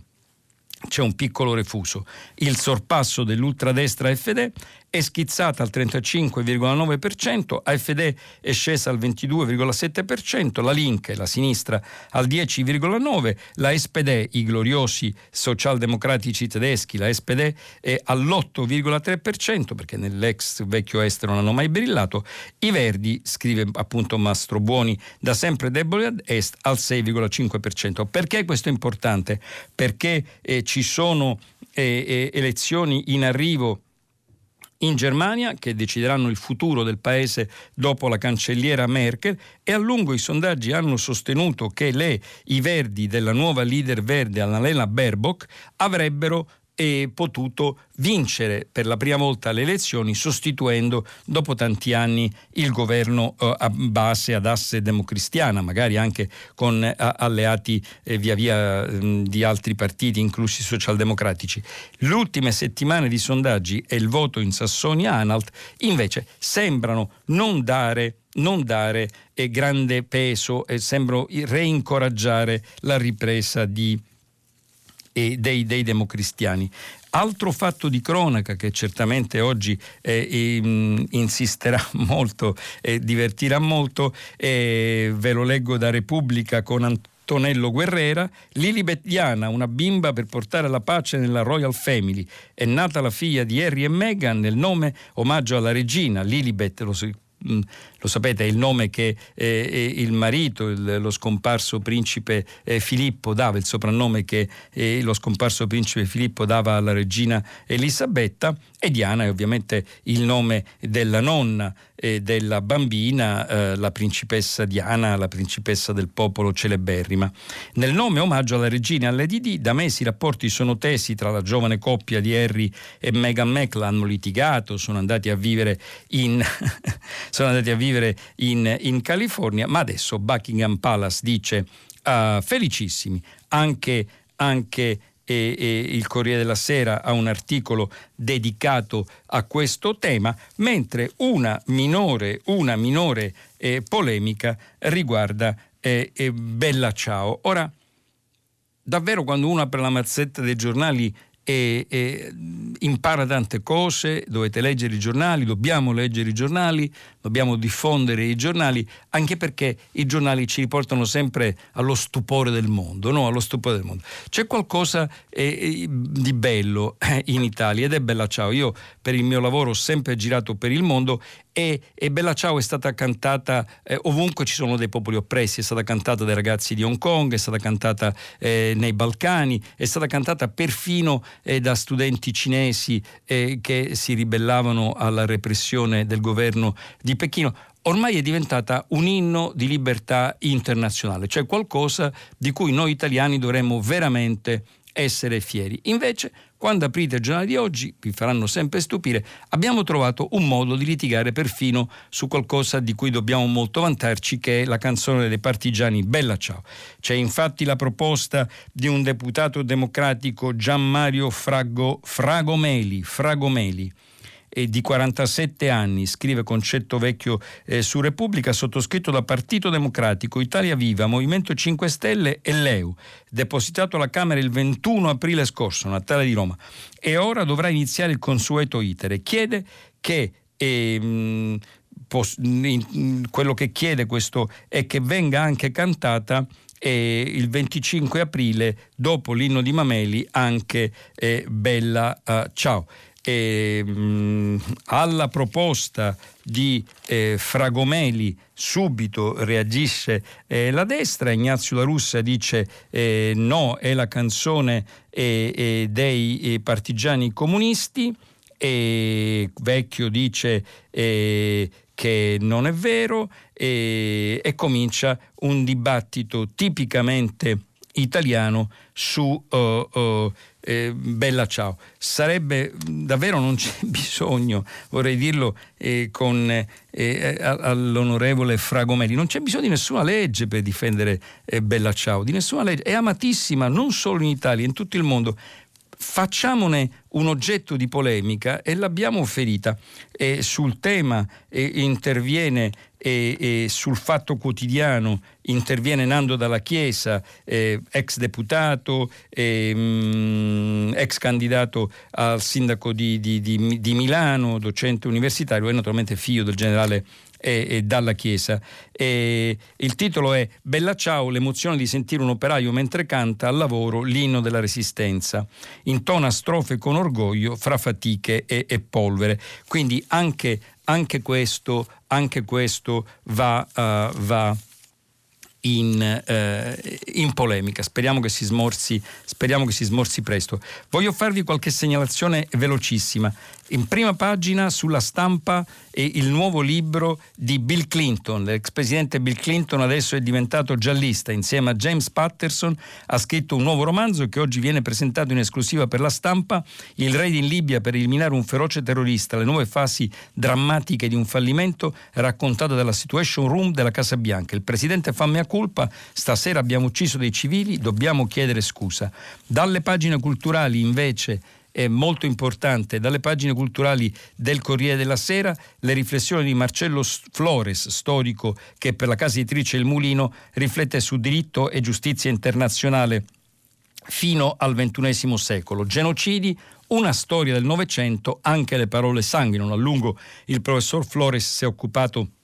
c'è un piccolo refuso. Il sorpasso dell'ultradestra FD è schizzata al 35,9%, AFD è scesa al 22,7%, la Link, la sinistra, al 10,9%, la SPD, i gloriosi socialdemocratici tedeschi, la SPD è all'8,3% perché nell'ex vecchio est non hanno mai brillato, i Verdi, scrive appunto Mastro Buoni, da sempre deboli ad est al 6,5%. Perché questo è importante? Perché eh, ci sono eh, eh, elezioni in arrivo in Germania, che decideranno il futuro del paese dopo la cancelliera Merkel, e a lungo i sondaggi hanno sostenuto che le, i verdi della nuova leader verde, Annalena Baerbock, avrebbero e potuto vincere per la prima volta le elezioni sostituendo dopo tanti anni il governo eh, a base ad asse democristiana, magari anche con eh, alleati eh, via via mh, di altri partiti, inclusi i socialdemocratici. Le ultime settimane di sondaggi e il voto in Sassonia-Anhalt invece sembrano non dare non dare eh, grande peso e sembrano reincoraggiare la ripresa di e dei, dei democristiani. Altro fatto di cronaca che certamente oggi eh, eh, insisterà molto e divertirà molto, eh, ve lo leggo da Repubblica con Antonello Guerrera, Lilibet Diana, una bimba per portare la pace nella Royal Family. È nata la figlia di Harry e Meghan nel nome omaggio alla regina. Lilibet, lo si lo sapete, è il nome che eh, il marito, il, lo scomparso principe eh, Filippo dava, il soprannome che eh, lo scomparso principe Filippo dava alla regina Elisabetta e Diana è ovviamente il nome della nonna e della bambina, eh, la principessa Diana, la principessa del popolo celeberrima. Nel nome omaggio alla regina Lady Di, da mesi i rapporti sono tesi tra la giovane coppia di Harry e Meghan Markle, hanno litigato, sono andati a vivere in, a vivere in, in California, ma adesso Buckingham Palace dice uh, felicissimi, anche, anche e, e, il Corriere della Sera ha un articolo dedicato a questo tema, mentre una minore, una minore eh, polemica riguarda eh, eh, Bella Ciao. Ora, davvero quando uno apre la mazzetta dei giornali e, e, impara tante cose, dovete leggere i giornali, dobbiamo leggere i giornali, dobbiamo diffondere i giornali, anche perché i giornali ci riportano sempre allo stupore del mondo, no? allo stupore del mondo. C'è qualcosa eh, di bello eh, in Italia ed è Bella Ciao. Io per il mio lavoro ho sempre girato per il mondo e, e Bella Ciao è stata cantata eh, ovunque ci sono dei popoli oppressi, è stata cantata dai ragazzi di Hong Kong, è stata cantata eh, nei Balcani, è stata cantata perfino eh, da studenti cinesi eh, che si ribellavano alla repressione del governo di Pechino. Ormai è diventata un inno di libertà internazionale, cioè qualcosa di cui noi italiani dovremmo veramente essere fieri. Invece, quando aprite il giornale di oggi, vi faranno sempre stupire, abbiamo trovato un modo di litigare perfino su qualcosa di cui dobbiamo molto vantarci, che è la canzone dei partigiani Bella Ciao. C'è infatti la proposta di un deputato democratico Gian Mario Frago, Fragomeli, Fragomeli e di 47 anni, scrive Concetto Vecchio eh, su Repubblica, sottoscritto da Partito Democratico, Italia Viva, Movimento 5 Stelle e l'EU, depositato alla Camera il 21 aprile scorso, Natale di Roma, e ora dovrà iniziare il consueto iter. Chiede che eh, quello che chiede questo è che venga anche cantata eh, il 25 aprile, dopo l'inno di Mameli, anche eh, Bella uh, Ciao eh, alla proposta di eh, Fragomeli subito reagisce eh, la destra, Ignazio La Russa dice eh, no, è la canzone eh, eh, dei partigiani comunisti, e Vecchio dice che non è vero e, e comincia un dibattito tipicamente italiano su uh, uh, eh, Bella Ciao. Sarebbe davvero non c'è bisogno, vorrei dirlo eh, con, eh, all'onorevole Fragomelli, non c'è bisogno di nessuna legge per difendere eh, Bella Ciao, di nessuna legge. È amatissima non solo in Italia, in tutto il mondo facciamone un oggetto di polemica e l'abbiamo ferita. E sul tema e interviene e, e, sul fatto quotidiano interviene Nando dalla Chiesa, eh, ex deputato, eh, mh, ex candidato al sindaco di, di, di, di Milano, docente universitario e naturalmente figlio del generale e, e dalla Chiesa. E il titolo è Bella ciao, l'emozione di sentire un operaio mentre canta al lavoro l'inno della resistenza. Intona strofe con orgoglio fra fatiche e, e polvere. Quindi anche, anche, questo, anche questo va, uh, va in, eh, in, polemica. Speriamo che, smorzi, speriamo che si smorzi presto. Voglio farvi qualche segnalazione velocissima. In prima pagina sulla stampa è il nuovo libro di Bill Clinton. L'ex presidente Bill Clinton adesso è diventato giallista. Insieme a James Patterson ha scritto un nuovo romanzo che oggi viene presentato in esclusiva per la stampa. Il raid in Libia per eliminare un feroce terrorista, le nuove fasi drammatiche di un fallimento raccontate dalla Situation Room della Casa Bianca. Il presidente fa mea culpa, stasera abbiamo ucciso dei civili, dobbiamo chiedere scusa. Dalle pagine culturali invece è molto importante. Dalle pagine culturali del Corriere della Sera, le riflessioni di Marcello Flores, storico che per la casa editrice Il Mulino riflette su diritto e giustizia internazionale fino al XXI secolo. Genocidi, una storia del Novecento, anche le parole sangue. Non a lungo il professor Flores si è occupato di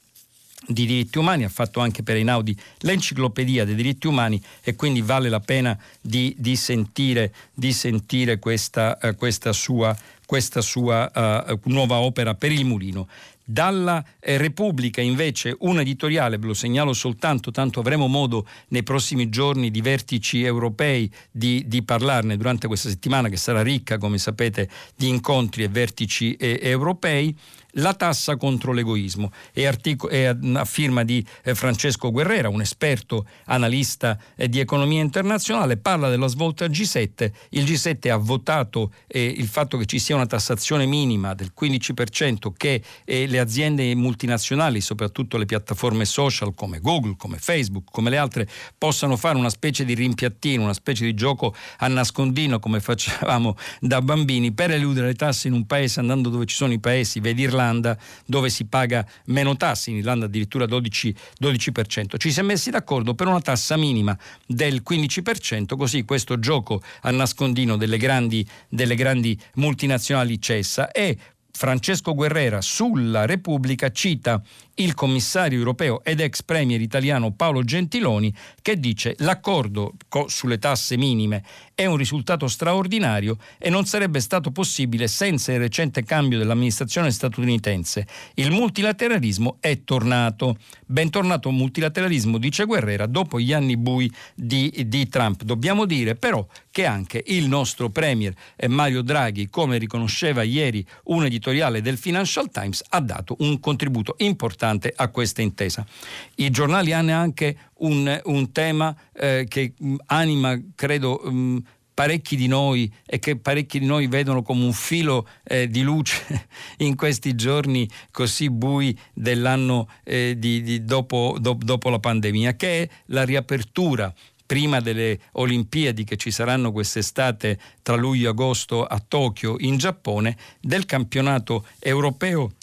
diritti umani, ha fatto anche per Einaudi l'enciclopedia dei diritti umani e quindi vale la pena di, di sentire, di sentire questa, uh, questa, sua, questa sua uh, nuova opera per il mulino. Dalla eh, Repubblica invece un editoriale, ve lo segnalo soltanto, tanto avremo modo nei prossimi giorni di vertici europei di, di parlarne durante questa settimana che sarà ricca, come sapete, di incontri e vertici eh, europei la tassa contro l'egoismo. È, artic- è a firma di eh, Francesco Guerrera, un esperto analista eh, di economia internazionale, parla della svolta G7. Il G7 ha votato eh, il fatto che ci sia una tassazione minima del 15% che eh, le aziende multinazionali, soprattutto le piattaforme social come Google, come Facebook, come le altre, possano fare una specie di rimpiattino, una specie di gioco a nascondino come facevamo da bambini per eludere le tasse in un paese andando dove ci sono i paesi, vedi Irlanda dove si paga meno tasse, in Irlanda addirittura 12%, 12%. Ci si è messi d'accordo per una tassa minima del 15%, così questo gioco a nascondino delle grandi, delle grandi multinazionali cessa e Francesco Guerrera sulla Repubblica cita il commissario europeo ed ex premier italiano Paolo Gentiloni che dice l'accordo sulle tasse minime è un risultato straordinario e non sarebbe stato possibile senza il recente cambio dell'amministrazione statunitense. Il multilateralismo è tornato. Bentornato multilateralismo, dice Guerrera, dopo gli anni bui di, di Trump. Dobbiamo dire però che anche il nostro premier eh, Mario Draghi, come riconosceva ieri un editoriale del Financial Times, ha dato un contributo importante importante a questa intesa. I giornali hanno anche un, un tema eh, che mm, anima, credo, mh, mm, parecchi di noi e che parecchi di noi vedono come un filo eh, di luce in questi giorni così bui dell'anno eh, di, di dopo, do, dopo la pandemia, che è la riapertura prima delle Olimpiadi che ci saranno quest'estate tra luglio e agosto a Tokyo in Giappone, del campionato europeo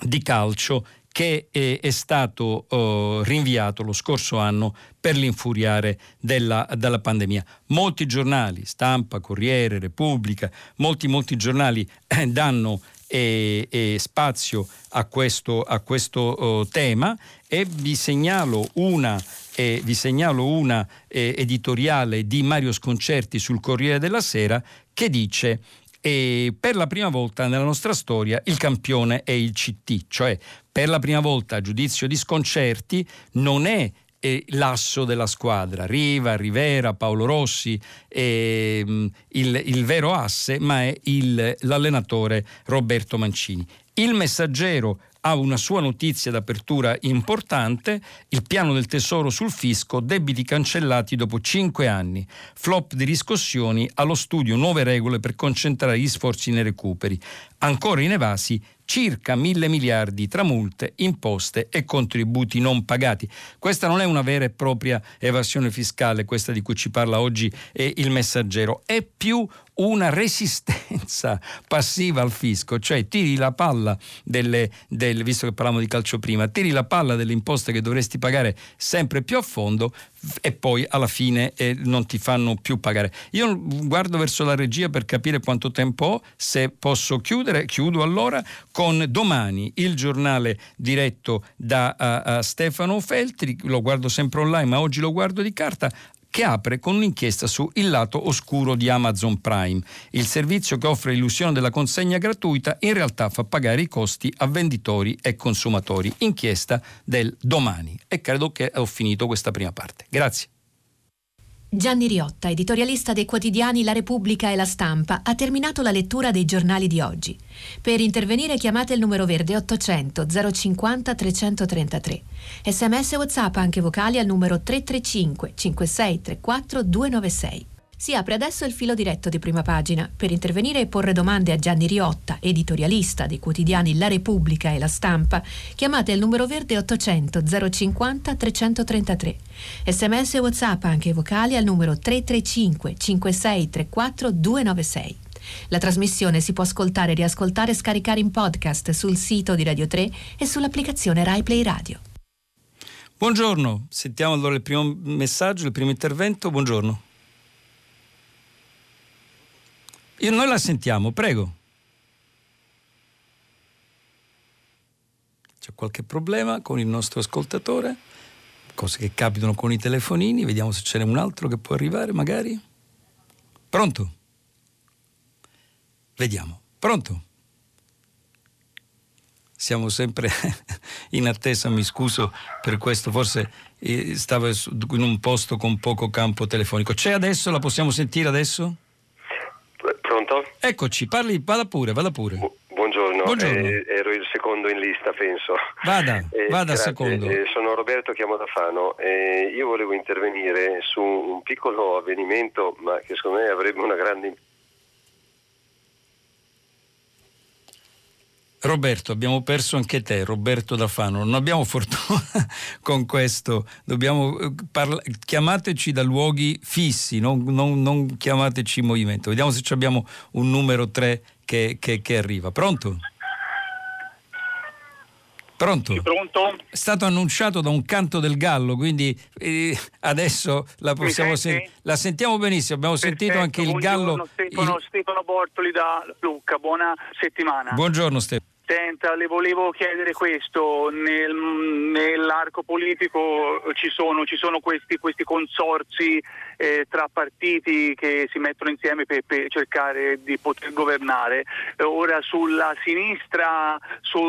di calcio che è, è stato uh, rinviato lo scorso anno per l'infuriare della, della, pandemia. Molti giornali, stampa, Corriere, Repubblica, molti, molti giornali eh, danno eh, eh, spazio a questo, a questo uh, tema e vi segnalo una eh, vi segnalo una eh, editoriale di Mario Sconcerti sul Corriere della Sera che dice e per la prima volta nella nostra storia il campione è il CT, cioè per la prima volta a giudizio di sconcerti non è eh, l'asso della squadra, Riva, Rivera, Paolo Rossi, eh, il, il, vero asse, ma è il, l'allenatore Roberto Mancini. Il messaggero ha una sua notizia d'apertura importante, il piano del tesoro sul fisco, debiti cancellati dopo cinque anni, flop di riscossioni, allo studio nuove regole per concentrare gli sforzi nei recuperi, ancora inevasi circa mille miliardi tra multe, imposte e contributi non pagati. Questa non è una vera e propria evasione fiscale, questa di cui ci parla oggi il messaggero, è più una resistenza passiva al fisco, cioè tiri la palla delle, del, visto che parlavamo di calcio prima, tiri la palla delle imposte che dovresti pagare sempre più a fondo e poi alla fine eh, non ti fanno più pagare. Io guardo verso la regia per capire quanto tempo ho, se posso chiudere, chiudo allora con domani il giornale diretto da uh, uh, Stefano Feltri, lo guardo sempre online ma oggi lo guardo di carta, che apre con un'inchiesta su Il lato oscuro di Amazon Prime. Il servizio che offre l'illusione della consegna gratuita in realtà fa pagare i costi a venditori e consumatori. Inchiesta del domani. E credo che ho finito questa prima parte. Grazie. Gianni Riotta, editorialista dei quotidiani La Repubblica e La Stampa, ha terminato la lettura dei giornali di oggi. Per intervenire chiamate il numero verde 800 050 333. Sms e WhatsApp anche vocali al numero 335 5634 296. Si apre adesso il filo diretto di prima pagina. Per intervenire e porre domande a Gianni Riotta, editorialista dei quotidiani La Repubblica e La Stampa, chiamate il numero verde 800 050 333. Sms e WhatsApp anche vocali al numero 335 5634 296. La trasmissione si può ascoltare, riascoltare e scaricare in podcast sul sito di Radio 3 e sull'applicazione RaiPlay Radio. Buongiorno, sentiamo allora il primo messaggio, il primo intervento. Buongiorno. Io, noi la sentiamo, prego. C'è qualche problema con il nostro ascoltatore? Cose che capitano con i telefonini, vediamo se ce n'è un altro che può arrivare magari. Pronto? Vediamo. Pronto? Siamo sempre in attesa, mi scuso per questo, forse eh, stavo in un posto con poco campo telefonico. C'è adesso? La possiamo sentire adesso? Pronto? Eccoci, parli, vada pure, vada pure. Bu- buongiorno, buongiorno. Eh, ero il secondo in lista, penso. Vada, eh, vada grazie. secondo. Eh, sono Roberto, chiamo da Fano e io volevo intervenire su un piccolo avvenimento, ma che secondo me avrebbe una grande importanza Roberto, abbiamo perso anche te, Roberto da Fano. Non abbiamo fortuna con questo. Eh, parla- chiamateci da luoghi fissi, non, non, non, chiamateci in movimento. Vediamo se abbiamo un numero 3 che, che, che arriva. Pronto? Pronto? Sì, pronto? È stato annunciato da un canto del gallo, quindi eh, adesso la possiamo sentire. La sentiamo benissimo, abbiamo Perfetto, sentito anche il gallo. Stefano, il... Stefano Bortoli da Lucca, buona settimana. Buongiorno Stefano. Senta, le volevo chiedere questo, Nel, nell'arco politico ci sono, ci sono questi, questi, consorzi eh, tra partiti che si mettono insieme per, per cercare di poter governare. Ora sulla sinistra, su,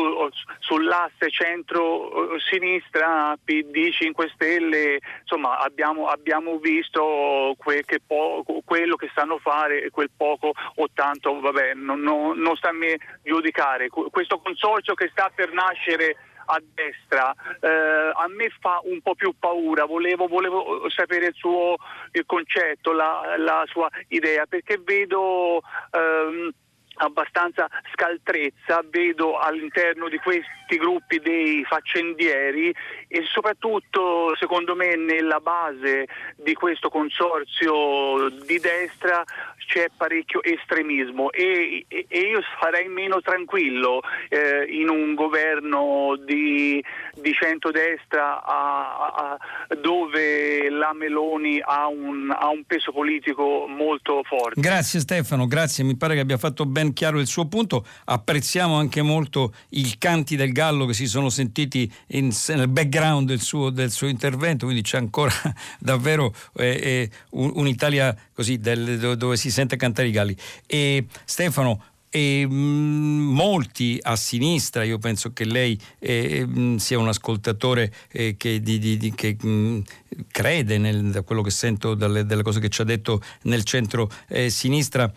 sull'asse centro-sinistra, PD 5 Stelle, insomma abbiamo, abbiamo visto que, che po- quello che stanno a fare e quel poco o tanto, vabbè, non, non, non sta a me giudicare. Questo questo consorzio che sta per nascere a destra eh, a me fa un po' più paura, volevo, volevo sapere il suo il concetto, la, la, sua idea, perché vedo ehm, abbastanza scaltrezza, vedo all'interno di questi gruppi dei faccendieri e soprattutto secondo me nella base di questo consorzio di destra c'è parecchio estremismo e, e, io sarei meno tranquillo eh, in un governo di, di centrodestra a, a, dove la Meloni ha un, ha un peso politico molto forte. Grazie Stefano, grazie, mi pare che abbia fatto ben chiaro il suo punto. Apprezziamo anche molto i canti del gallo che si sono sentiti in, nel background del suo, del suo, intervento, quindi c'è ancora davvero eh, eh, un'Italia così del, dove si sente cantare i galli. E Stefano, e mm, molti a sinistra, io penso che lei eh, mm, sia un ascoltatore eh, che, di, di, che mh, mm, crede nel, da quello che sento dalle, dalle, cose che ci ha detto nel centro-sinistra, eh,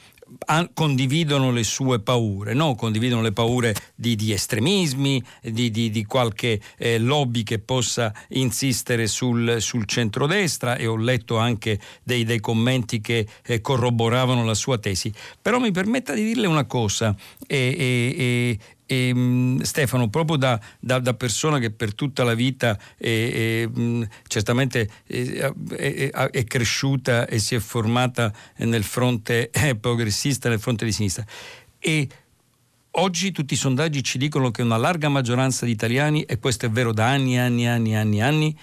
condividono le sue paure, no? condividono le paure di, di estremismi, di, di, di qualche eh, lobby che possa insistere sul, sul centrodestra e ho letto anche dei, dei commenti che eh, corroboravano la sua tesi. Però mi permetta di dirle una cosa, e, e, e, um, Stefano, proprio da, da, da, persona che per tutta la vita è, è, certamente è, è, cresciuta e si è formata nel fronte eh, progressista, nel fronte di sinistra. E Oggi tutti i sondaggi ci dicono che una larga maggioranza di italiani, e questo è vero da anni, anni, anni, anni, anni,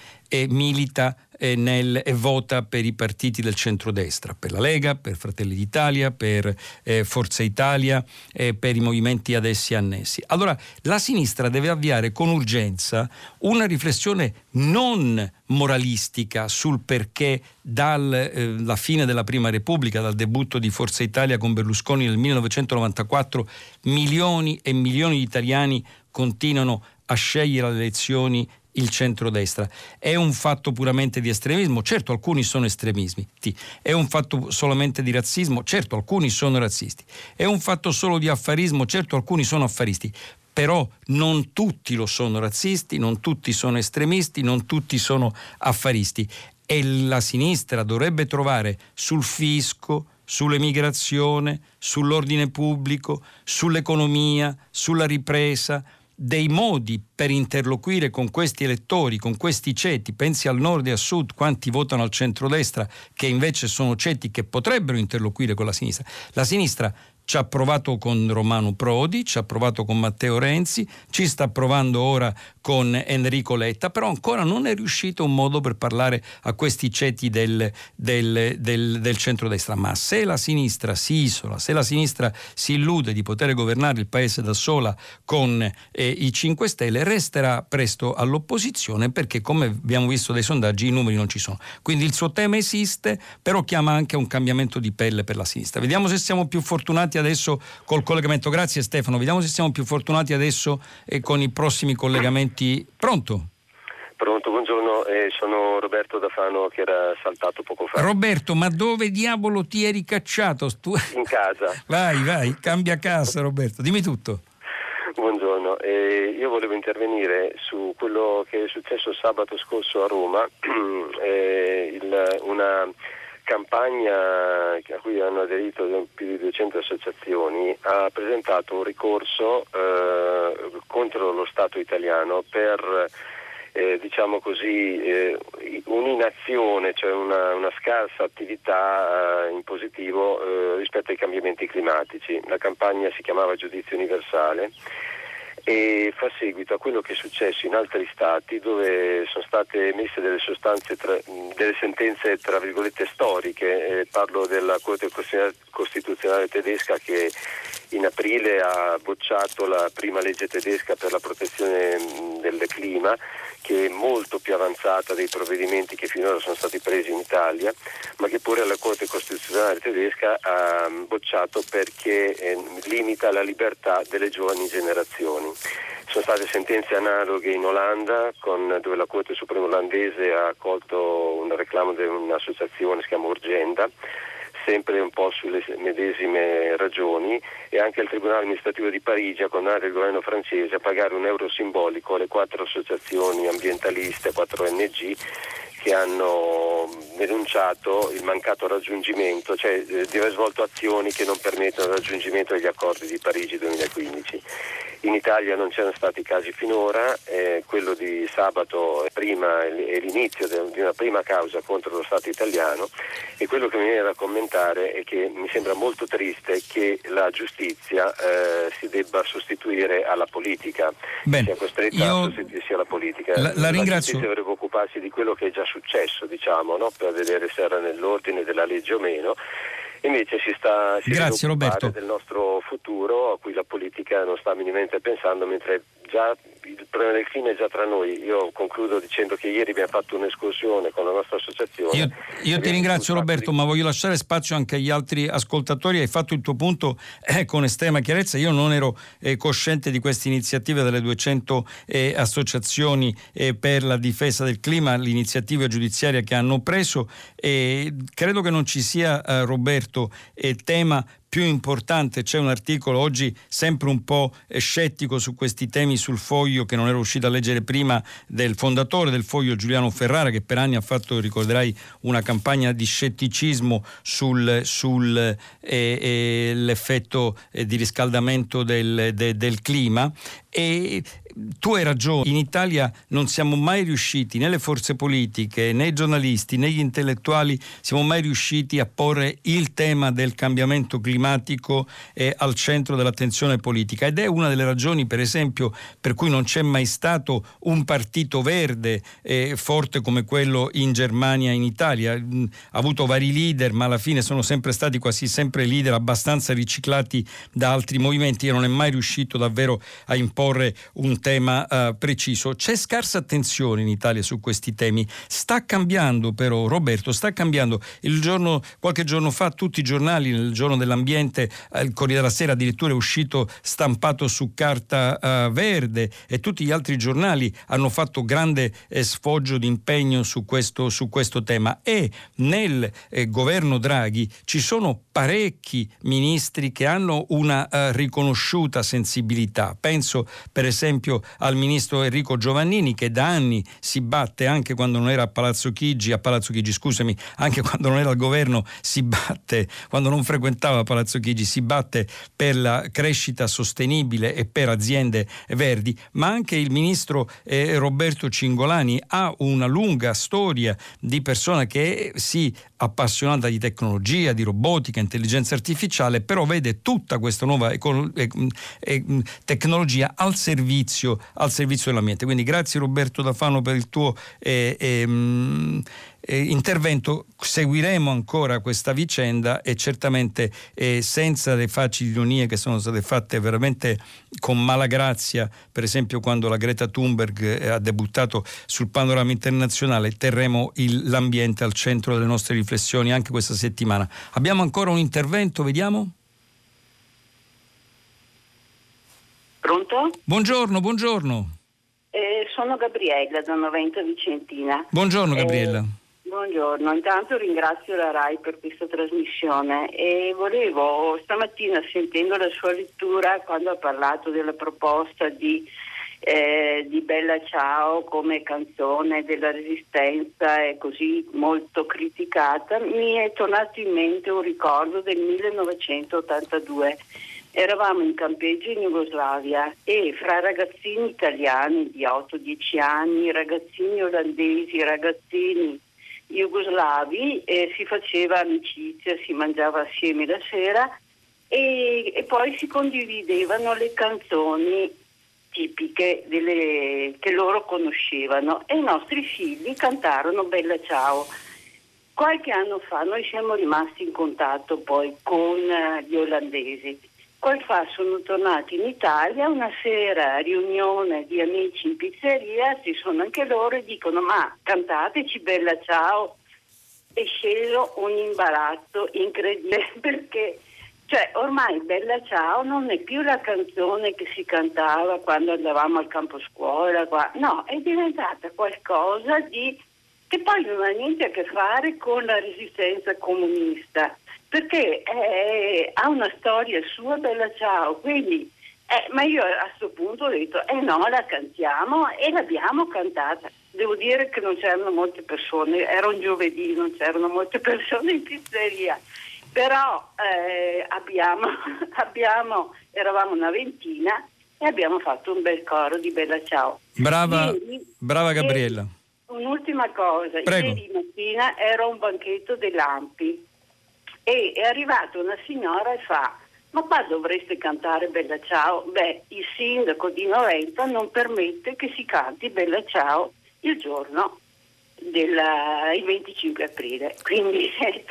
milita eh, nel, e vota per i partiti del centrodestra, per la Lega, per Fratelli d'Italia, per eh, Forza Italia, eh, per i movimenti ad essi annessi. Allora la sinistra deve avviare con urgenza una riflessione non moralistica sul perché dalla eh, fine della Prima Repubblica, dal debutto di Forza Italia con Berlusconi nel 1994, milioni e milioni di italiani continuano a scegliere alle elezioni il centrodestra. È un fatto puramente di estremismo? Certo, alcuni sono estremismi. È un fatto solamente di razzismo? Certo, alcuni sono razzisti. È un fatto solo di affarismo? Certo, alcuni sono affaristi però non tutti lo sono razzisti, non tutti sono estremisti, non tutti sono affaristi e la sinistra dovrebbe trovare sul fisco, sull'emigrazione, sull'ordine pubblico, sull'economia, sulla ripresa, dei modi per interloquire con questi elettori, con questi ceti, pensi al nord e al sud, quanti votano al centrodestra, che invece sono ceti che potrebbero interloquire con la sinistra. La sinistra ci ha provato con Romano Prodi, ci ha provato con Matteo Renzi, ci sta provando ora con Enrico Letta, però ancora non è riuscito un modo per parlare a questi ceti del, del, del, del centrodestra. Ma se la sinistra si isola, se la sinistra si illude di poter governare il paese da sola con eh, i 5 Stelle, resterà presto all'opposizione perché, come abbiamo visto dai sondaggi, i numeri non ci sono. Quindi il suo tema esiste, però chiama anche a un cambiamento di pelle per la sinistra. Vediamo se siamo più fortunati adesso col collegamento. Grazie Stefano, vediamo se siamo più fortunati adesso eh, con i prossimi collegamenti pronto? Pronto, buongiorno, eh, sono Roberto Dafano che era saltato poco fa. Roberto, ma dove diavolo ti eri cacciato? Tu... In casa. vai, vai, cambia casa Roberto, dimmi tutto. Buongiorno, eh, io volevo intervenire su quello che è successo sabato scorso a Roma, eh, il, una campagna a cui hanno aderito più di 200 associazioni ha presentato un ricorso eh, contro lo Stato italiano per eh, diciamo così, eh, un'inazione, cioè una, una scarsa attività eh, in positivo eh, rispetto ai cambiamenti climatici. La campagna si chiamava Giudizio Universale e fa seguito a quello che è successo in altri stati dove sono state emesse delle, tra, delle sentenze tra virgolette storiche, eh, parlo della Corte Costituzionale tedesca che in aprile ha bocciato la prima legge tedesca per la protezione del clima che è molto più avanzata dei provvedimenti che finora sono stati presi in Italia, ma che pure la Corte Costituzionale tedesca ha bocciato perché eh, limita la libertà delle giovani generazioni. Sono state sentenze analoghe in Olanda con, dove la Corte Suprema olandese ha accolto un reclamo di un'associazione si chiama Urgenda sempre un po' sulle medesime ragioni e anche il Tribunale amministrativo di Parigi ha condannato il governo francese a pagare un euro simbolico alle quattro associazioni ambientaliste, quattro ONG che hanno denunciato il mancato raggiungimento, cioè eh, di aver svolto azioni che non permettono il raggiungimento degli accordi di Parigi 2015. In Italia non c'erano stati casi finora, eh, quello di sabato è, l'inizio di una prima causa contro lo Stato italiano e quello che mi viene da commentare è che mi sembra molto triste che la giustizia eh, si debba sostituire alla politica, Bene, sia costretta io... a sostituirsi alla politica. La, la, la ringrazio. giustizia dovrebbe occuparsi di quello che è già successo, diciamo, no? per vedere se era nell'ordine della legge o meno Invece si sta si Grazie, Roberto. del nostro futuro a cui la politica non sta minimamente pensando, mentre già il problema del clima è già tra noi. Io concludo dicendo che ieri abbiamo fatto un'escursione con la nostra associazione. Io, io ti ringrazio Roberto, di... ma voglio lasciare spazio anche agli altri ascoltatori. Hai fatto il tuo punto eh, con estrema chiarezza. Io non ero eh, cosciente di queste iniziative delle 200 eh, associazioni eh, per la difesa del clima, l'iniziativa giudiziaria che hanno preso. credo che non ci sia, eh, Roberto, eh, tema più importante, c'è un articolo oggi sempre un po' scettico su questi temi sul foglio che non ero riuscito a leggere prima del fondatore del foglio Giuliano Ferrara che per anni ha fatto, ricorderai, una campagna di scetticismo sul, sul eh, eh, eh, di riscaldamento del, de, del clima. E tu hai ragione, in Italia non siamo mai riusciti, né le forze politiche, né i giornalisti, né gli intellettuali, siamo mai riusciti a porre il tema del cambiamento climatico eh, al centro dell'attenzione politica ed è una delle ragioni, per esempio, per cui non c'è mai stato un partito verde eh, forte come quello in Germania e in Italia. Mm, ha avuto vari leader, ma alla fine sono sempre stati quasi sempre leader abbastanza riciclati da altri movimenti e non è mai riuscito davvero a imporre un tema uh, preciso. C'è scarsa attenzione in Italia su questi temi. Sta cambiando però, Roberto, sta cambiando. Giorno, qualche giorno fa tutti i giornali, nel giorno dell'ambiente, eh, il Corriere della Sera addirittura è uscito stampato su carta uh, verde e tutti gli altri giornali hanno fatto grande eh, sfoggio di impegno su questo, su questo tema e nel eh, governo Draghi ci sono parecchi ministri che hanno una uh, riconosciuta sensibilità. Penso per esempio al ministro Enrico Giovannini che da anni si batte anche quando non era a Palazzo Chigi, a Palazzo Chigi scusami, anche quando non era al governo si batte, quando non frequentava Palazzo Chigi si batte per la crescita sostenibile e per aziende verdi, ma anche il ministro eh, Roberto Cingolani ha una lunga storia di persona che si appassionata di tecnologia, di robotica, intelligenza artificiale, però vede tutta questa nuova eco- e- e- tecnologia al servizio, al servizio, dell'ambiente. Quindi grazie Roberto Dafano per il tuo eh, eh, eh, intervento. Seguiremo ancora questa vicenda e certamente eh, senza le facili ironie che sono state fatte veramente con malagrazia, per esempio quando la Greta Thunberg eh, ha debuttato sul panorama internazionale, terremo il, l'ambiente al centro delle nostre riflessioni anche questa settimana. Abbiamo ancora un intervento, vediamo? Pronto? Buongiorno, buongiorno. Eh, sono Gabriella da Noventa Vicentina. Buongiorno Gabriella. Eh, Buongiorno, intanto ringrazio la RAI per questa trasmissione e volevo stamattina sentendo la sua lettura quando ha parlato della proposta di, eh, di Bella Ciao come canzone della resistenza e così molto criticata, mi è tornato in mente un ricordo del 1982. Eravamo in campeggio in Jugoslavia e fra ragazzini italiani di 8-10 anni, ragazzini olandesi, ragazzini jugoslavi e si faceva amicizia, si mangiava assieme la sera e, e poi si condividevano le canzoni tipiche delle, che loro conoscevano e i nostri figli cantarono Bella Ciao. Qualche anno fa noi siamo rimasti in contatto poi con eh, gli olandesi poi fa sono tornati in Italia, una sera riunione di amici in pizzeria, ci sono anche loro e dicono ma cantateci Bella Ciao. È sceso un imbarazzo incredibile perché cioè, ormai Bella Ciao non è più la canzone che si cantava quando andavamo al campo scuola, qua. no, è diventata qualcosa di che poi non ha niente a che fare con la resistenza comunista perché eh, ha una storia sua bella ciao, quindi eh, ma io a questo punto ho detto eh no, la cantiamo e l'abbiamo cantata. Devo dire che non c'erano molte persone, era un giovedì, non c'erano molte persone in pizzeria, però eh, abbiamo, abbiamo, eravamo una ventina e abbiamo fatto un bel coro di Bella Ciao. Brava, ieri, brava Gabriella. Ieri, un'ultima cosa, Prego. ieri mattina era un banchetto dell'Ampi e è arrivata una signora e fa ma qua dovreste cantare Bella Ciao. Beh, il sindaco di Noventa non permette che si canti Bella Ciao il giorno del 25 aprile. Quindi,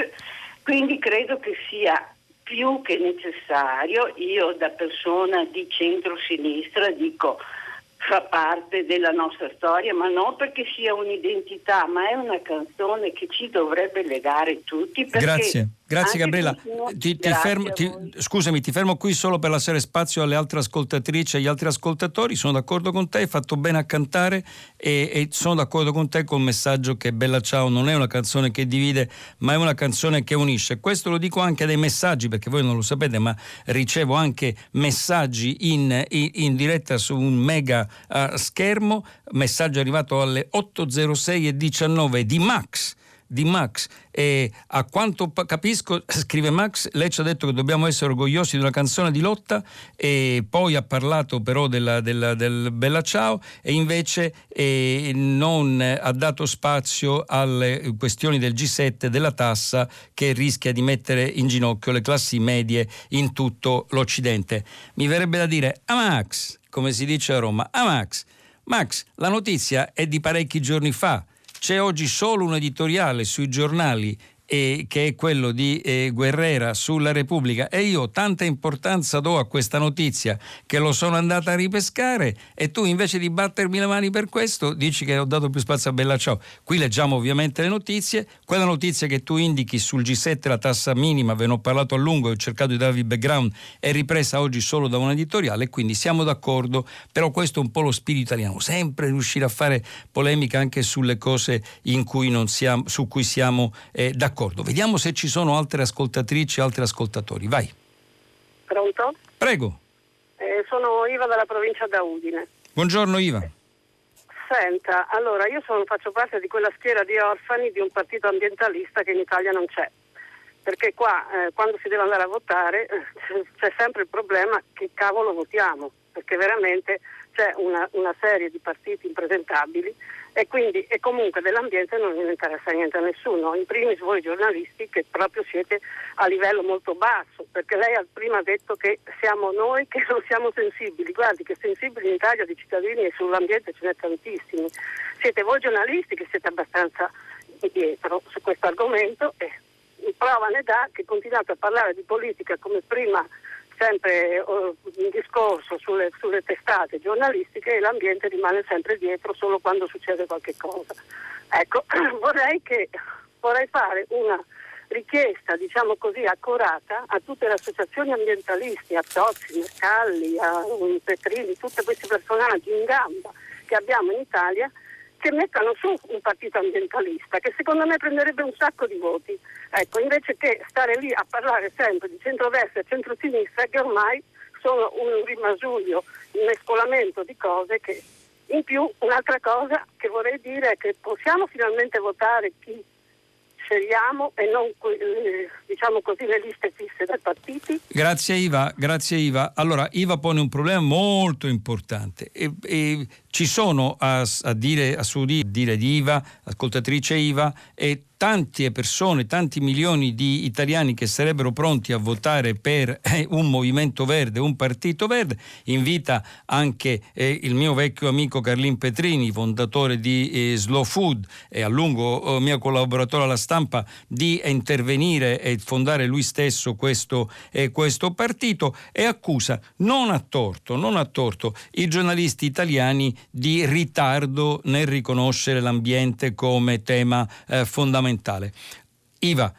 quindi credo che sia più che necessario, io da persona di centro-sinistra dico fa parte della nostra storia, ma non perché sia un'identità, ma è una canzone che ci dovrebbe legare tutti. Grazie. Grazie Gabriela. Ti, ti fermo, ti, scusami, ti fermo qui solo per lasciare spazio alle altre ascoltatrici e agli altri ascoltatori. Sono d'accordo con te, hai fatto bene a cantare e, e, sono d'accordo con te col messaggio che Bella Ciao non è una canzone che divide, ma è una canzone che unisce. Questo lo dico anche dai messaggi, perché voi non lo sapete, ma ricevo anche messaggi in, in, in diretta su un mega uh, schermo. Messaggio arrivato alle 8.06 e 19 di Max di Max e a quanto capisco, scrive Max, lei ci ha detto che dobbiamo essere orgogliosi di una canzone di lotta e poi ha parlato però della, della, del Bella Ciao e invece eh, non ha dato spazio alle questioni del G7 della tassa che rischia di mettere in ginocchio le classi medie in tutto l'Occidente. Mi verrebbe da dire a Max, come si dice a Roma, a Max. Max, la notizia è di parecchi giorni fa c'è oggi solo un editoriale sui giornali eh, che è quello di eh, Guerrera sulla Repubblica e io tanta importanza do a questa notizia che lo sono andata a ripescare e tu invece di battermi le mani per questo dici che ho dato più spazio a Bella Ciao. Qui leggiamo ovviamente le notizie, quella notizia che tu indichi sul G7 la tassa minima, ve ne ho parlato a lungo ho cercato di darvi background, è ripresa oggi solo da un editoriale, quindi siamo d'accordo, però questo è un po' lo spirito italiano, sempre riuscire a fare polemica anche sulle cose cui siamo, su cui siamo eh, d'accordo. Vediamo se ci sono altre ascoltatrici, altri ascoltatori. Vai. Pronto? Prego. Eh, sono Iva dalla provincia da Udine. Buongiorno Iva. Senta, allora io sono, faccio parte di quella schiera di orfani di un partito ambientalista che in Italia non c'è. Perché qua eh, quando si deve andare a votare c'è sempre il problema che cavolo votiamo, perché veramente c'è una, una serie di partiti impresentabili e quindi e comunque dell'ambiente non interessa niente a nessuno, in primis voi giornalisti che proprio siete a livello molto basso, perché lei ha prima detto che siamo noi che non siamo sensibili, guardi che sensibili in Italia di cittadini e sull'ambiente ce n'è tantissimi, siete voi giornalisti che siete abbastanza indietro su questo argomento e prova ne dà che continuate a parlare di politica come prima sempre uh, un discorso sulle, sulle, testate giornalistiche e l'ambiente rimane sempre dietro solo quando succede qualche cosa. Ecco, vorrei, che, vorrei fare una richiesta, diciamo così, accurata a tutte le associazioni ambientalisti, a Tozzi, Mercalli, a Petrini, tutti questi personaggi in gamba che abbiamo in Italia che mettano su un partito ambientalista che secondo me prenderebbe un sacco di voti. Ecco, invece che stare lì a parlare sempre di centrodestra e centrosinistra che ormai sono un rimasuglio, un mescolamento di cose che in più un'altra cosa che vorrei dire è che possiamo finalmente votare chi scegliamo e non eh, diciamo così le liste fisse dai partiti. Grazie Iva, grazie Iva. Allora Iva pone un problema molto importante e, e ci sono a, a, dire, a suo dire di Iva, ascoltatrice Iva, e tante persone, tanti milioni di italiani che sarebbero pronti a votare per eh, un movimento verde, un partito verde. Invita anche eh, il mio vecchio amico Carlin Petrini, fondatore di eh, Slow Food e a lungo eh, mio collaboratore alla stampa, di intervenire e fondare lui stesso questo, eh, questo partito e accusa non a torto, non a torto i giornalisti italiani di ritardo nel riconoscere l'ambiente come tema eh, fondamentale. Iva,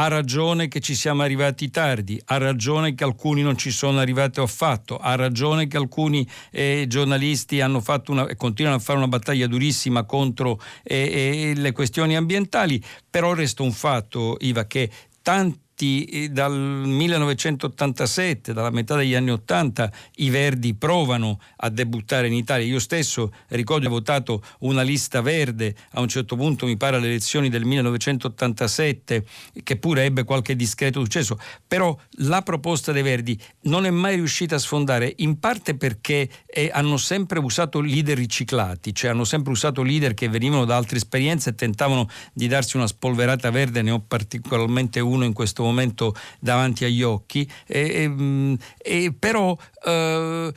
ha ragione che ci siamo arrivati tardi, ha ragione che alcuni non ci sono arrivati affatto, ha ragione che alcuni eh, giornalisti hanno fatto una, continuano a fare una battaglia durissima contro eh, eh, le questioni ambientali, però resta un fatto, Iva, che tanti eh, dal 1987, dalla metà degli anni 80, i Verdi provano a debuttare in Italia. Io stesso ricordo ho votato una lista verde a un certo punto, mi pare alle elezioni del 1987, che pure ebbe qualche discreto successo. Però la proposta dei Verdi non è mai riuscita a sfondare, in parte perché eh, hanno sempre usato leader riciclati, cioè hanno sempre usato leader che venivano da altre esperienze e tentavano di darsi una spolverata verde. Ne ho particolarmente uno in questo momento momento davanti agli occhi, e, e, però eh,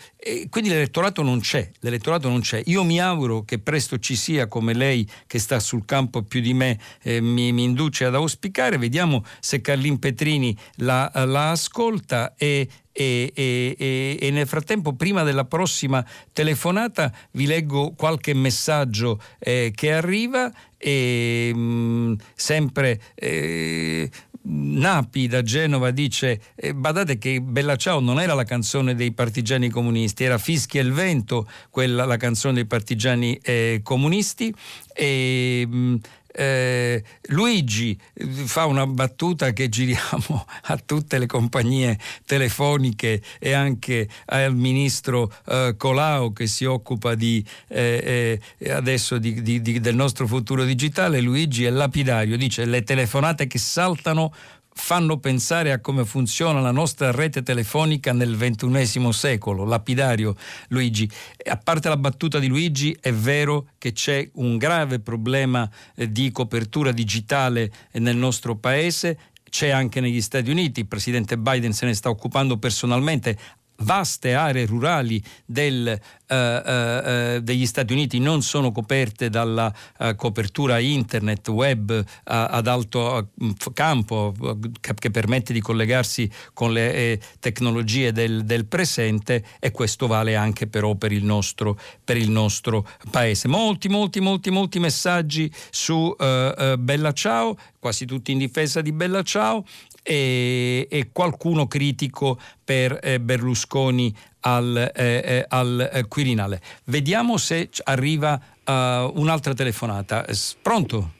quindi l'elettorato non c'è, l'elettorato non c'è. Io mi auguro che presto ci sia, come lei che sta sul campo più di me eh, mi, mi, induce ad auspicare, vediamo se Carlin Petrini la, la ascolta e, e, e, e, nel frattempo, prima della prossima telefonata, vi leggo qualche messaggio eh, che arriva e mh, mm, sempre eh, Napi da Genova dice eh, badate che Bella Ciao non era la canzone dei partigiani comunisti, era Fischia il vento, quella la canzone dei partigiani eh, comunisti. E mh, eh, Luigi fa una battuta che giriamo a tutte le compagnie telefoniche e anche al ministro eh, Colau che si occupa di, eh, eh adesso di, di, del nostro futuro digitale. Luigi è lapidario, dice le telefonate che saltano fanno pensare a come funziona la nostra rete telefonica nel ventunesimo secolo. Lapidario Luigi. A parte la battuta di Luigi, è vero che c'è un grave problema eh, di copertura digitale nel nostro paese c'è anche negli Stati Uniti, il presidente Biden se ne sta occupando personalmente, vaste aree rurali del eh, eh, eh, degli Stati Uniti non sono coperte dalla eh, copertura internet web ad alto campo che permette di collegarsi con le tecnologie del, del, presente e questo vale anche però per il nostro, per il nostro paese. Molti, molti, molti, molti messaggi su Bella Ciao, quasi tutti in difesa di Bella Ciao e, e qualcuno critico per eh, Berlusconi al, eh, eh al eh, Quirinale. Vediamo se arriva uh, un'altra telefonata. Pronto?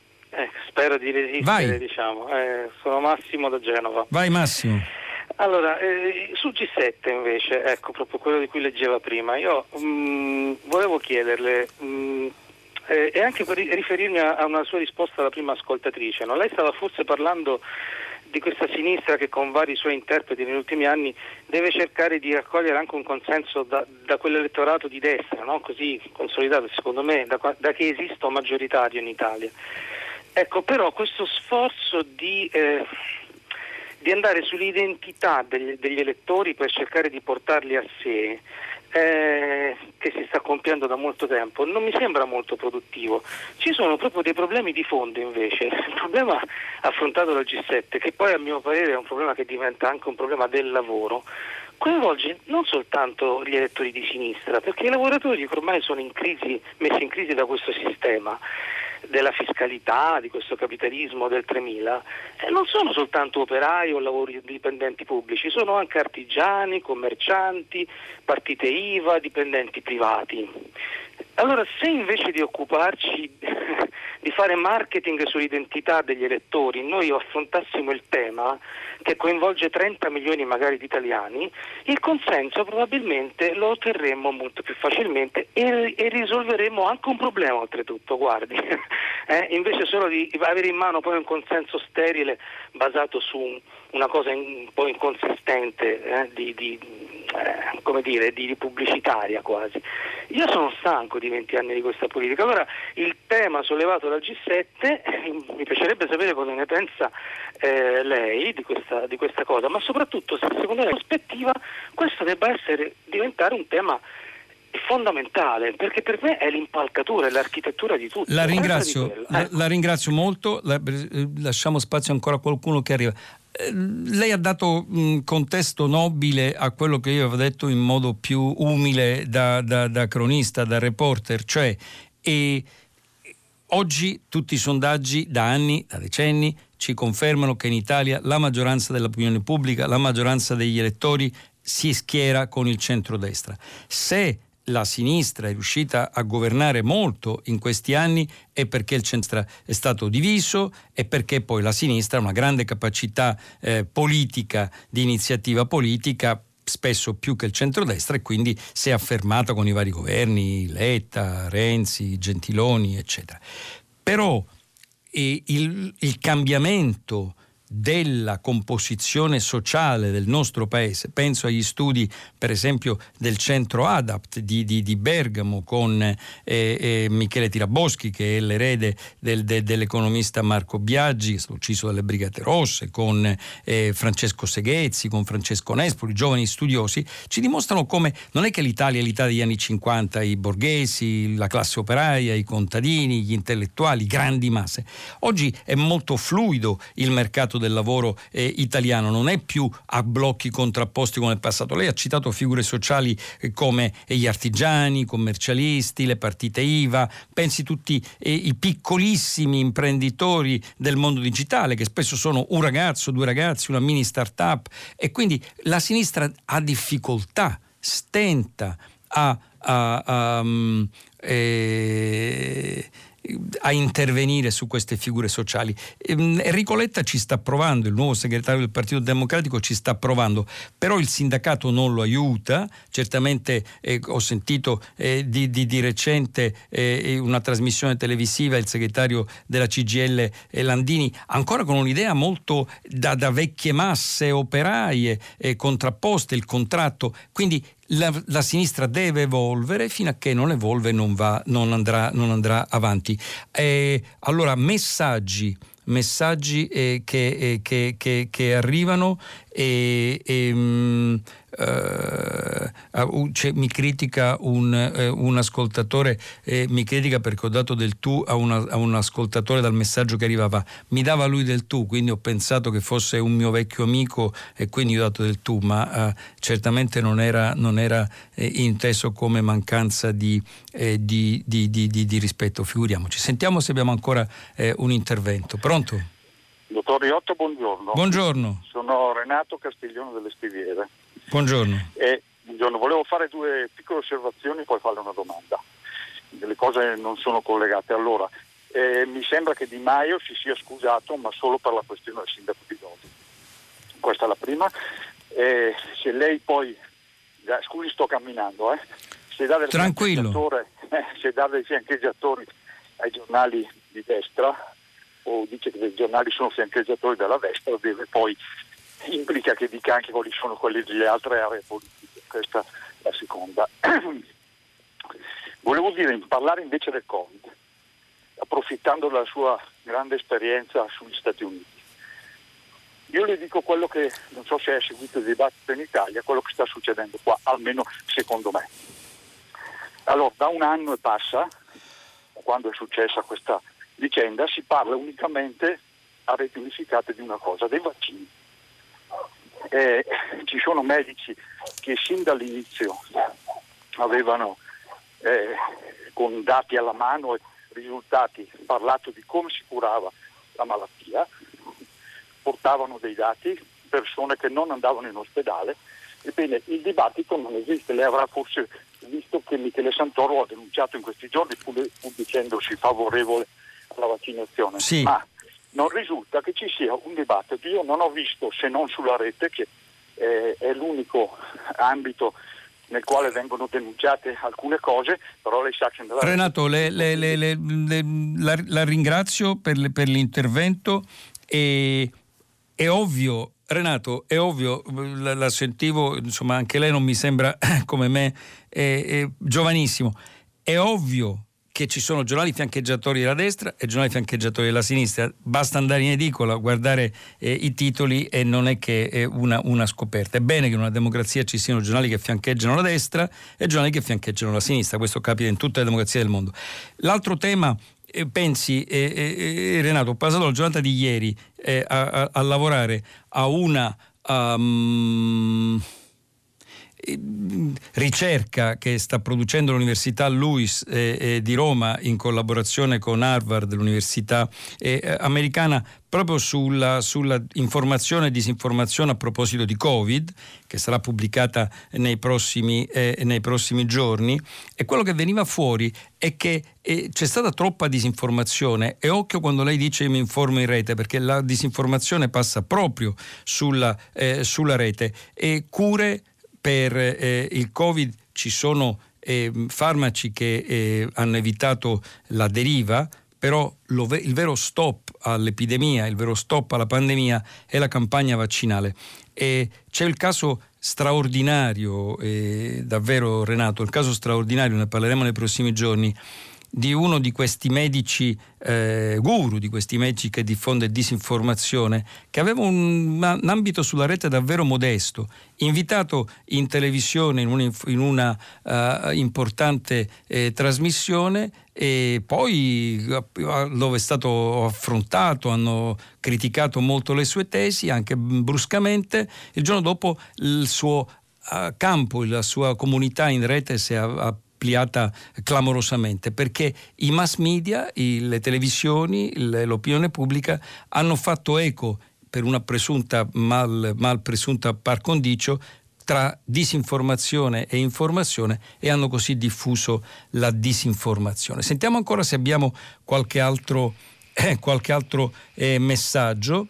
Spero di resistere, Vai. diciamo. sono Massimo da Genova. Vai Massimo. Allora, eh, sul G7 invece, ecco proprio quello di cui leggeva prima, io mh, mm, volevo chiederle, mh, mm, eh, e anche per riferirmi a, a, una sua risposta alla prima ascoltatrice, no? lei stava forse parlando di questa sinistra che con vari suoi interpreti negli ultimi anni deve cercare di raccogliere anche un consenso da, da quell'elettorato di destra, no? così consolidato secondo me, da, da, che esista un maggioritario in Italia. Ecco, però questo sforzo di, eh, di andare sull'identità degli, degli elettori per cercare di portarli a sé, eh, che si sta compiendo da molto tempo non mi sembra molto produttivo. Ci sono proprio dei problemi di fondo invece. Il problema affrontato dal G7, che poi a mio parere è un problema che diventa anche un problema del lavoro, coinvolge non soltanto gli elettori di sinistra, perché i lavoratori ormai sono in crisi, messi in crisi da questo sistema della fiscalità, di questo capitalismo del 3000, eh, non sono soltanto operai o lavori dipendenti pubblici, sono anche artigiani, commercianti, partite IVA, dipendenti privati. Allora, se invece di occuparci di fare marketing sull'identità degli elettori noi affrontassimo il tema che coinvolge 30 milioni magari di italiani, il consenso probabilmente lo otterremmo molto più facilmente e, e risolveremmo anche un problema oltretutto, guardi, eh? invece solo di avere in mano poi un consenso sterile basato su un, una cosa un po' inconsistente, eh? di, di, eh, come dire, di, pubblicitaria quasi. Io sono stanco di 20 anni di questa politica, allora il tema sollevato dal G7 mi piacerebbe sapere cosa ne pensa eh, lei di questa, di questa, cosa, ma soprattutto se secondo lei prospettiva questo debba essere, diventare un tema fondamentale perché per me è l'impalcatura, è l'architettura di tutto. La ringrazio, la, la ringrazio molto, la, lasciamo spazio ancora a qualcuno che arriva. Eh, lei ha dato un contesto nobile a quello che io avevo detto in modo più umile da, da, da cronista, da reporter, cioè e oggi tutti i sondaggi da anni, da decenni, ci confermano che in Italia la maggioranza dell'opinione pubblica, la maggioranza degli elettori si schiera con il centrodestra. Se la sinistra è riuscita a governare molto in questi anni è perché il centro è stato diviso e perché poi la sinistra ha una grande capacità eh, politica, di iniziativa politica, spesso più che il centrodestra e quindi si è affermata con i vari governi, Letta, Renzi, Gentiloni, eccetera. Però il, il cambiamento della composizione sociale del nostro paese. Penso agli studi, per esempio, del centro ADAPT di, di, di Bergamo con eh, eh, Michele Tiraboschi, che è l'erede del, de, dell'economista Marco Biaggi, ucciso dalle Brigate Rosse, con eh, Francesco Seghezzi, con Francesco Nespoli, giovani studiosi, ci dimostrano come non è che l'Italia è l'Italia degli anni 50, i borghesi, la classe operaia, i contadini, gli intellettuali, grandi masse. Oggi è molto fluido il mercato del lavoro eh, italiano, non è più a blocchi contrapposti come nel passato. Lei ha citato figure sociali eh, come gli artigiani, i commercialisti, le partite IVA, pensi tutti eh, i piccolissimi imprenditori del mondo digitale che spesso sono un ragazzo, due ragazzi, una mini start-up. E quindi la sinistra ha difficoltà, stenta a, a, a um, eh, a intervenire su queste figure sociali. Ehm, Enrico Letta ci sta provando, il nuovo segretario del Partito Democratico ci sta provando, però il sindacato non lo aiuta, certamente eh, ho sentito eh, di, di, di, recente eh, una trasmissione televisiva, il segretario della CGL eh, Landini, ancora con un'idea molto da, da vecchie masse operaie eh, contrapposte, il contratto, quindi la, la, sinistra deve evolvere fino a che non evolve non, va, non, andrà, non andrà, avanti. Eh, allora, messaggi, messaggi eh, che, eh, che, che, che, arrivano e, e mh, uh, mi critica un, uh, un ascoltatore, eh, mi critica perché ho dato del tu a, una, a, un ascoltatore dal messaggio che arrivava, mi dava lui del tu, quindi ho pensato che fosse un mio vecchio amico e quindi ho dato del tu, ma uh, certamente non era, non era eh, inteso come mancanza di, eh, di, di, di, rispetto, figuriamoci. Sentiamo se abbiamo ancora eh, un intervento. Pronto? Dottor Riotto, buongiorno. Buongiorno. Sono Renato Castiglione delle Stiviere. Buongiorno. E, buongiorno. Volevo fare due piccole osservazioni e poi fare una domanda. Le cose non sono collegate. Allora, eh, mi sembra che Di Maio si sia scusato, ma solo per la questione del sindaco di Lodi. Questa è la prima. Eh, se lei poi, scusi sto camminando, eh, se dà del Tranquillo. Eh, se dà dei fiancheggiatori ai giornali di destra, o dice che i giornali sono fiancheggiatori della destra, deve poi implica che dica anche quali sono quelli delle altre aree politiche. Questa è la seconda. Volevo dire, parlare invece del Covid, approfittando della sua grande esperienza sugli Stati Uniti. Io le dico quello che, non so se hai seguito il dibattito in Italia, quello che sta succedendo qua, almeno secondo me. Allora, da un anno e passa, quando è successa questa vicenda si parla unicamente a reti unificate di una cosa, dei vaccini. Eh, ci sono medici che sin dall'inizio avevano eh, con dati alla mano e risultati parlato di come si curava la malattia, portavano dei dati, persone che non andavano in ospedale. Ebbene, il dibattito non esiste, lei avrà forse visto che Michele Santoro ha denunciato in questi giorni, pur, pur dicendosi favorevole la vaccinazione, sì. ma non risulta che ci sia un dibattito. Io non ho visto, se non sulla rete, che eh, è l'unico ambito nel quale vengono denunciate alcune cose, però lei sa che nella Renato, le, le, le, la, la, ringrazio per, per l'intervento e è ovvio Renato, è ovvio, la, la, sentivo, insomma anche lei non mi sembra come me è, è giovanissimo, è ovvio che ci sono giornali fiancheggiatori della destra e giornali fiancheggiatori della sinistra. Basta andare in edicola, guardare eh, i titoli e non è che è una, una, scoperta. È bene che in una democrazia ci siano giornali che fiancheggiano la destra e giornali che fiancheggiano la sinistra. Questo capita in tutte le democrazie del mondo. L'altro tema eh, pensi, eh, eh, eh Renato, ho passato la giornata di ieri eh, a, a, a, lavorare a una um, ricerca che sta producendo l'Università Lewis eh, eh, di Roma in collaborazione con Harvard, l'università eh, americana, proprio sulla, sulla, informazione e disinformazione a proposito di Covid, che sarà pubblicata nei prossimi, eh, nei prossimi giorni, e quello che veniva fuori è che eh, c'è stata troppa disinformazione. E occhio quando lei dice mi informo in rete, perché la disinformazione passa proprio sulla, eh, sulla rete. E cure per eh, il Covid ci sono eh, farmaci che eh, hanno evitato la deriva, però lo, il vero stop all'epidemia, il vero stop alla pandemia è la campagna vaccinale. E c'è il caso straordinario, eh, davvero Renato, il caso straordinario, ne parleremo nei prossimi giorni, di uno di questi medici eh, guru, di questi medici che diffonde disinformazione, che aveva un, un, ambito sulla rete davvero modesto, invitato in televisione in una, in una uh, importante eh, trasmissione e poi dove è stato affrontato, hanno criticato molto le sue tesi, anche bruscamente, il giorno dopo il suo uh, campo, la sua comunità in rete si è ampliata clamorosamente perché i mass media, le televisioni, l'opinione pubblica hanno fatto eco per una presunta mal, mal presunta par condicio tra disinformazione e informazione e hanno così diffuso la disinformazione. Sentiamo ancora se abbiamo qualche altro, eh, qualche altro eh, messaggio.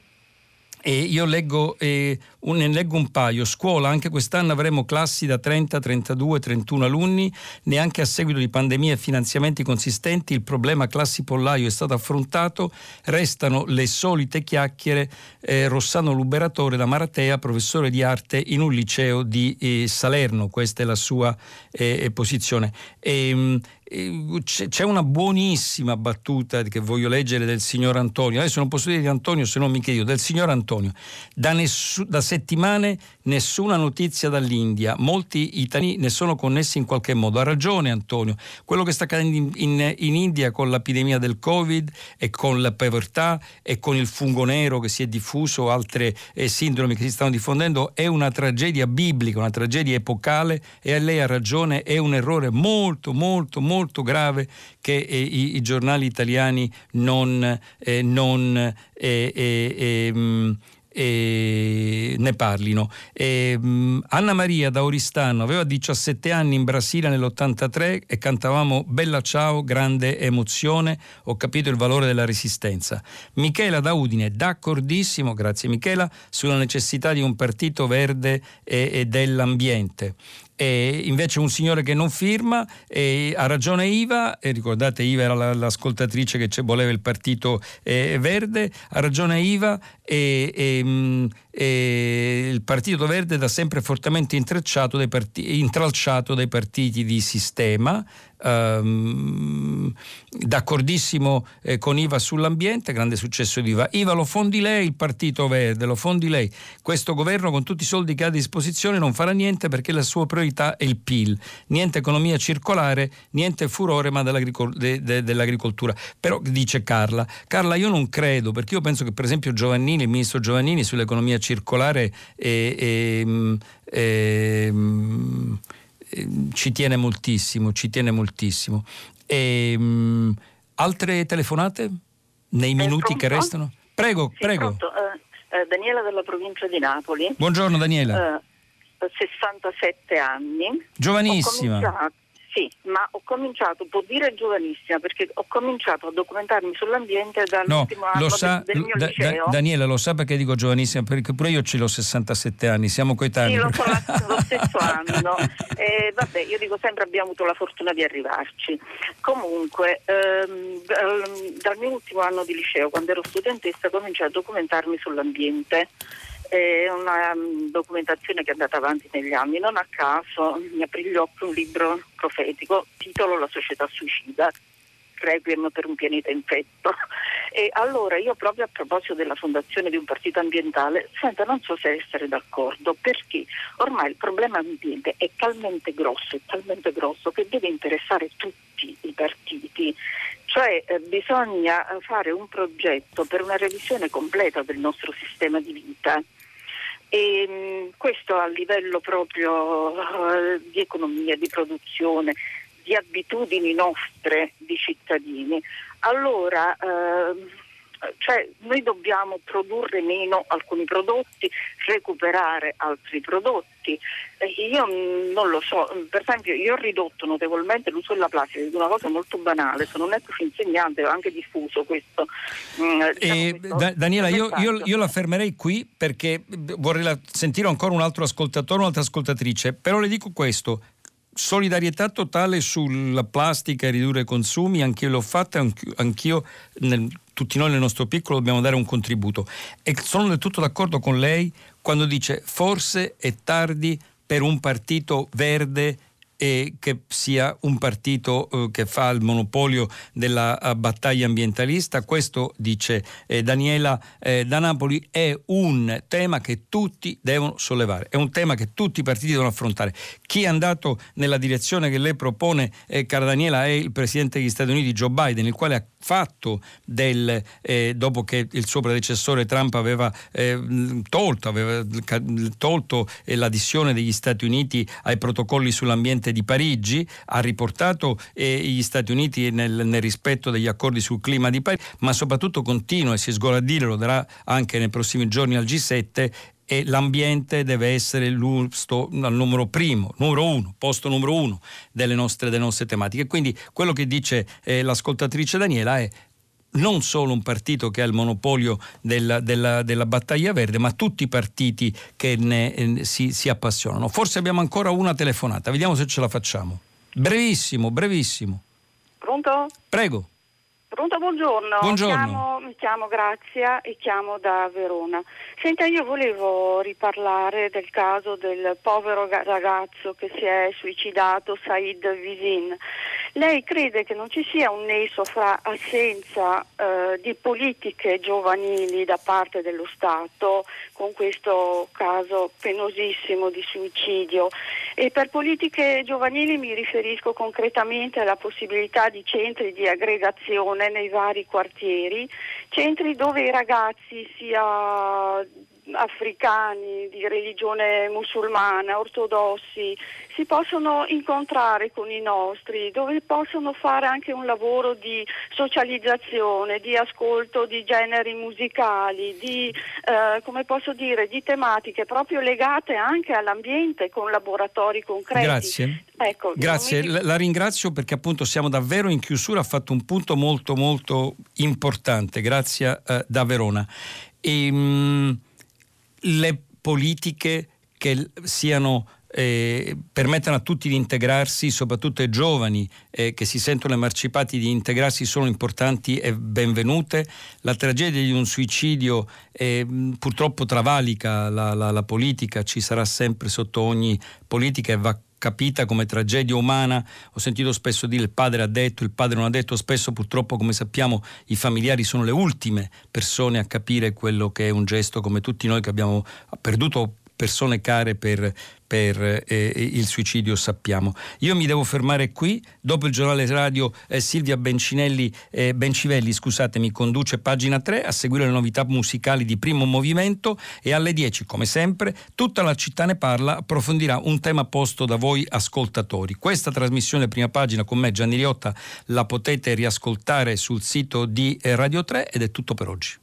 E io leggo, eh, un, ne leggo un paio. Scuola, anche quest'anno avremo classi da 30, 32, 31 alunni. Neanche a seguito di pandemia e finanziamenti consistenti il problema classi pollaio è stato affrontato. Restano le solite chiacchiere. Eh, Rossano Luberatore da Maratea, professore di arte in un liceo di eh, Salerno. Questa è la sua eh, posizione. E, ehm, c'è una buonissima battuta che voglio leggere del signor Antonio. Adesso non posso dire di Antonio se non mi chiedo, del signor Antonio. Da, nessu, da settimane nessuna notizia dall'India, molti italiani ne sono connessi in qualche modo. Ha ragione Antonio, quello che sta accadendo in, in, in India con l'epidemia del Covid e con la povertà e con il fungo nero che si è diffuso, altre eh, sindromi che si stanno diffondendo, è una tragedia biblica, una tragedia epocale e lei ha ragione, è un errore molto molto molto grave che eh, i, i, giornali italiani non, eh, non eh, eh, ehm, e ne parlino. E, um, Anna Maria da Oristano aveva 17 anni in Brasile nell'83 e cantavamo Bella ciao, grande emozione, ho capito il valore della resistenza. Michela da Udine, d'accordissimo, grazie Michela, sulla necessità di un partito verde e, e dell'ambiente e invece un signore che non firma ha ragione Iva, e ricordate Iva era l'ascoltatrice che voleva il partito eh, verde, ha ragione Iva e, e, mm, e, il partito verde da sempre fortemente intrecciato partiti, intralciato dai partiti di sistema Um, d'accordissimo eh, con Iva sull'ambiente, grande successo di Iva. Iva lo fondi lei il Partito Verde, lo fondi lei. Questo governo con tutti i soldi che ha a disposizione non farà niente perché la sua priorità è il PIL. Niente economia circolare, niente furore ma de, de, dell'agricoltura. Però dice Carla, Carla io non credo perché io penso che per esempio Giovannini, il ministro Giovannini sull'economia circolare è, è, è, Ehm, ci tiene moltissimo, ci tiene moltissimo. E, um, altre telefonate nei minuti che restano? Prego, sì, prego. Uh, uh, Daniela della provincia di Napoli. Buongiorno Daniela. Uh, 67 anni. Giovanissima. Sì, ma ho cominciato, può dire giovanissima, perché ho cominciato a documentarmi sull'ambiente dall'ultimo no, anno sa, del, del mio da, liceo. Da, Daniela, lo sa perché dico giovanissima? Perché pure io ce l'ho 67 anni, siamo coetanei. Sì, lo so, lo stesso anno. Eh, vabbè, io dico sempre abbiamo avuto la fortuna di arrivarci. Comunque, ehm, dal mio ultimo anno di liceo, quando ero studentessa, cominciai a documentarmi sull'ambiente è una um, documentazione che è andata avanti negli anni. Non a caso mi aprì gli occhi un libro profetico, titolo La società suicida, Requiem per un pianeta infetto. E allora io proprio a proposito della fondazione di un partito ambientale, senta, non so se essere d'accordo, perché ormai il problema ambiente è talmente grosso, è talmente grosso che deve interessare tutti i partiti. Cioè eh, bisogna fare un progetto per una revisione completa del nostro sistema di vita e mm, questo a livello proprio uh, di economia, di produzione, di abitudini nostre di cittadini. Allora, uh, cioè noi dobbiamo produrre meno alcuni prodotti, recuperare altri prodotti. Io non lo so, per esempio io ho ridotto notevolmente l'uso della plastica, di una cosa molto banale, sono un ex insegnante, ho anche diffuso questo. Mm, diciamo questo da, Daniela, io, io, io, la fermerei qui perché vorrei sentire ancora un altro ascoltatore, un'altra ascoltatrice, però le dico questo, solidarietà totale sulla plastica e ridurre i consumi, anch'io l'ho fatta, anch'io nel, tutti noi nel nostro piccolo dobbiamo dare un contributo. E sono del tutto d'accordo con lei quando dice forse è tardi per un partito verde e che sia un partito eh, che fa il monopolio della uh, battaglia ambientalista. Questo, dice eh, Daniela eh, da Napoli, è un tema che tutti devono sollevare, è un tema che tutti i partiti devono affrontare. Chi è andato nella direzione che lei propone, eh, cara Daniela, è il Presidente degli Stati Uniti, Joe Biden, il quale ha fatto del, eh, dopo che il suo predecessore Trump aveva eh, tolto, aveva tolto eh, l'addizione degli Stati Uniti ai protocolli sull'ambiente di Parigi, ha riportato eh, gli Stati Uniti nel, nel, rispetto degli accordi sul clima di Parigi, ma soprattutto continua e si sgola a dire, lo darà anche nei prossimi giorni al G7, e l'ambiente deve essere il numero primo, numero uno, posto numero uno delle nostre, delle nostre tematiche. Quindi quello che dice eh, l'ascoltatrice Daniela è non solo un partito che ha il monopolio della, della, della battaglia verde, ma tutti i partiti che ne, eh, si, si appassionano. Forse abbiamo ancora una telefonata, vediamo se ce la facciamo. Brevissimo, brevissimo. Pronto? Prego. Pronto, buongiorno. buongiorno. Mi, chiamo, mi chiamo Grazia e chiamo da Verona. Senta, io volevo riparlare del caso del povero ragazzo che si è suicidato, Said Visin. Lei crede che non ci sia un nesso fra assenza eh, di politiche giovanili da parte dello Stato con questo caso penosissimo di suicidio e per politiche giovanili mi riferisco concretamente alla possibilità di centri di aggregazione nei vari quartieri, centri dove i ragazzi sia africani di religione musulmana, ortodossi, si possono incontrare con i nostri, dove possono fare anche un lavoro di socializzazione, di ascolto di generi musicali, di, eh, come posso dire, di tematiche proprio legate anche all'ambiente con laboratori concreti. Grazie. Ecco, Grazie, mi... la ringrazio perché appunto siamo davvero in chiusura, ha fatto un punto molto molto importante, grazie eh, da Verona. E, mh, mm, le politiche che siano eh, permettano a tutti di integrarsi, soprattutto ai giovani eh, che si sentono emancipati di integrarsi, sono importanti e benvenute. La tragedia di un suicidio eh, purtroppo travalica la, la, la politica, ci sarà sempre sotto ogni politica e va capita come tragedia umana. Ho sentito spesso dire il padre ha detto, il padre non ha detto, spesso purtroppo come sappiamo i familiari sono le ultime persone a capire quello che è un gesto come tutti noi che abbiamo perduto persone care per, per eh, il suicidio sappiamo. Io mi devo fermare qui, dopo il giornale radio eh, Silvia eh, Bencivelli scusatemi, conduce pagina 3 a seguire le novità musicali di primo movimento e alle 10 come sempre tutta la città ne parla approfondirà un tema posto da voi ascoltatori. Questa trasmissione prima pagina con me Gianni Riotta la potete riascoltare sul sito di eh, Radio 3 ed è tutto per oggi.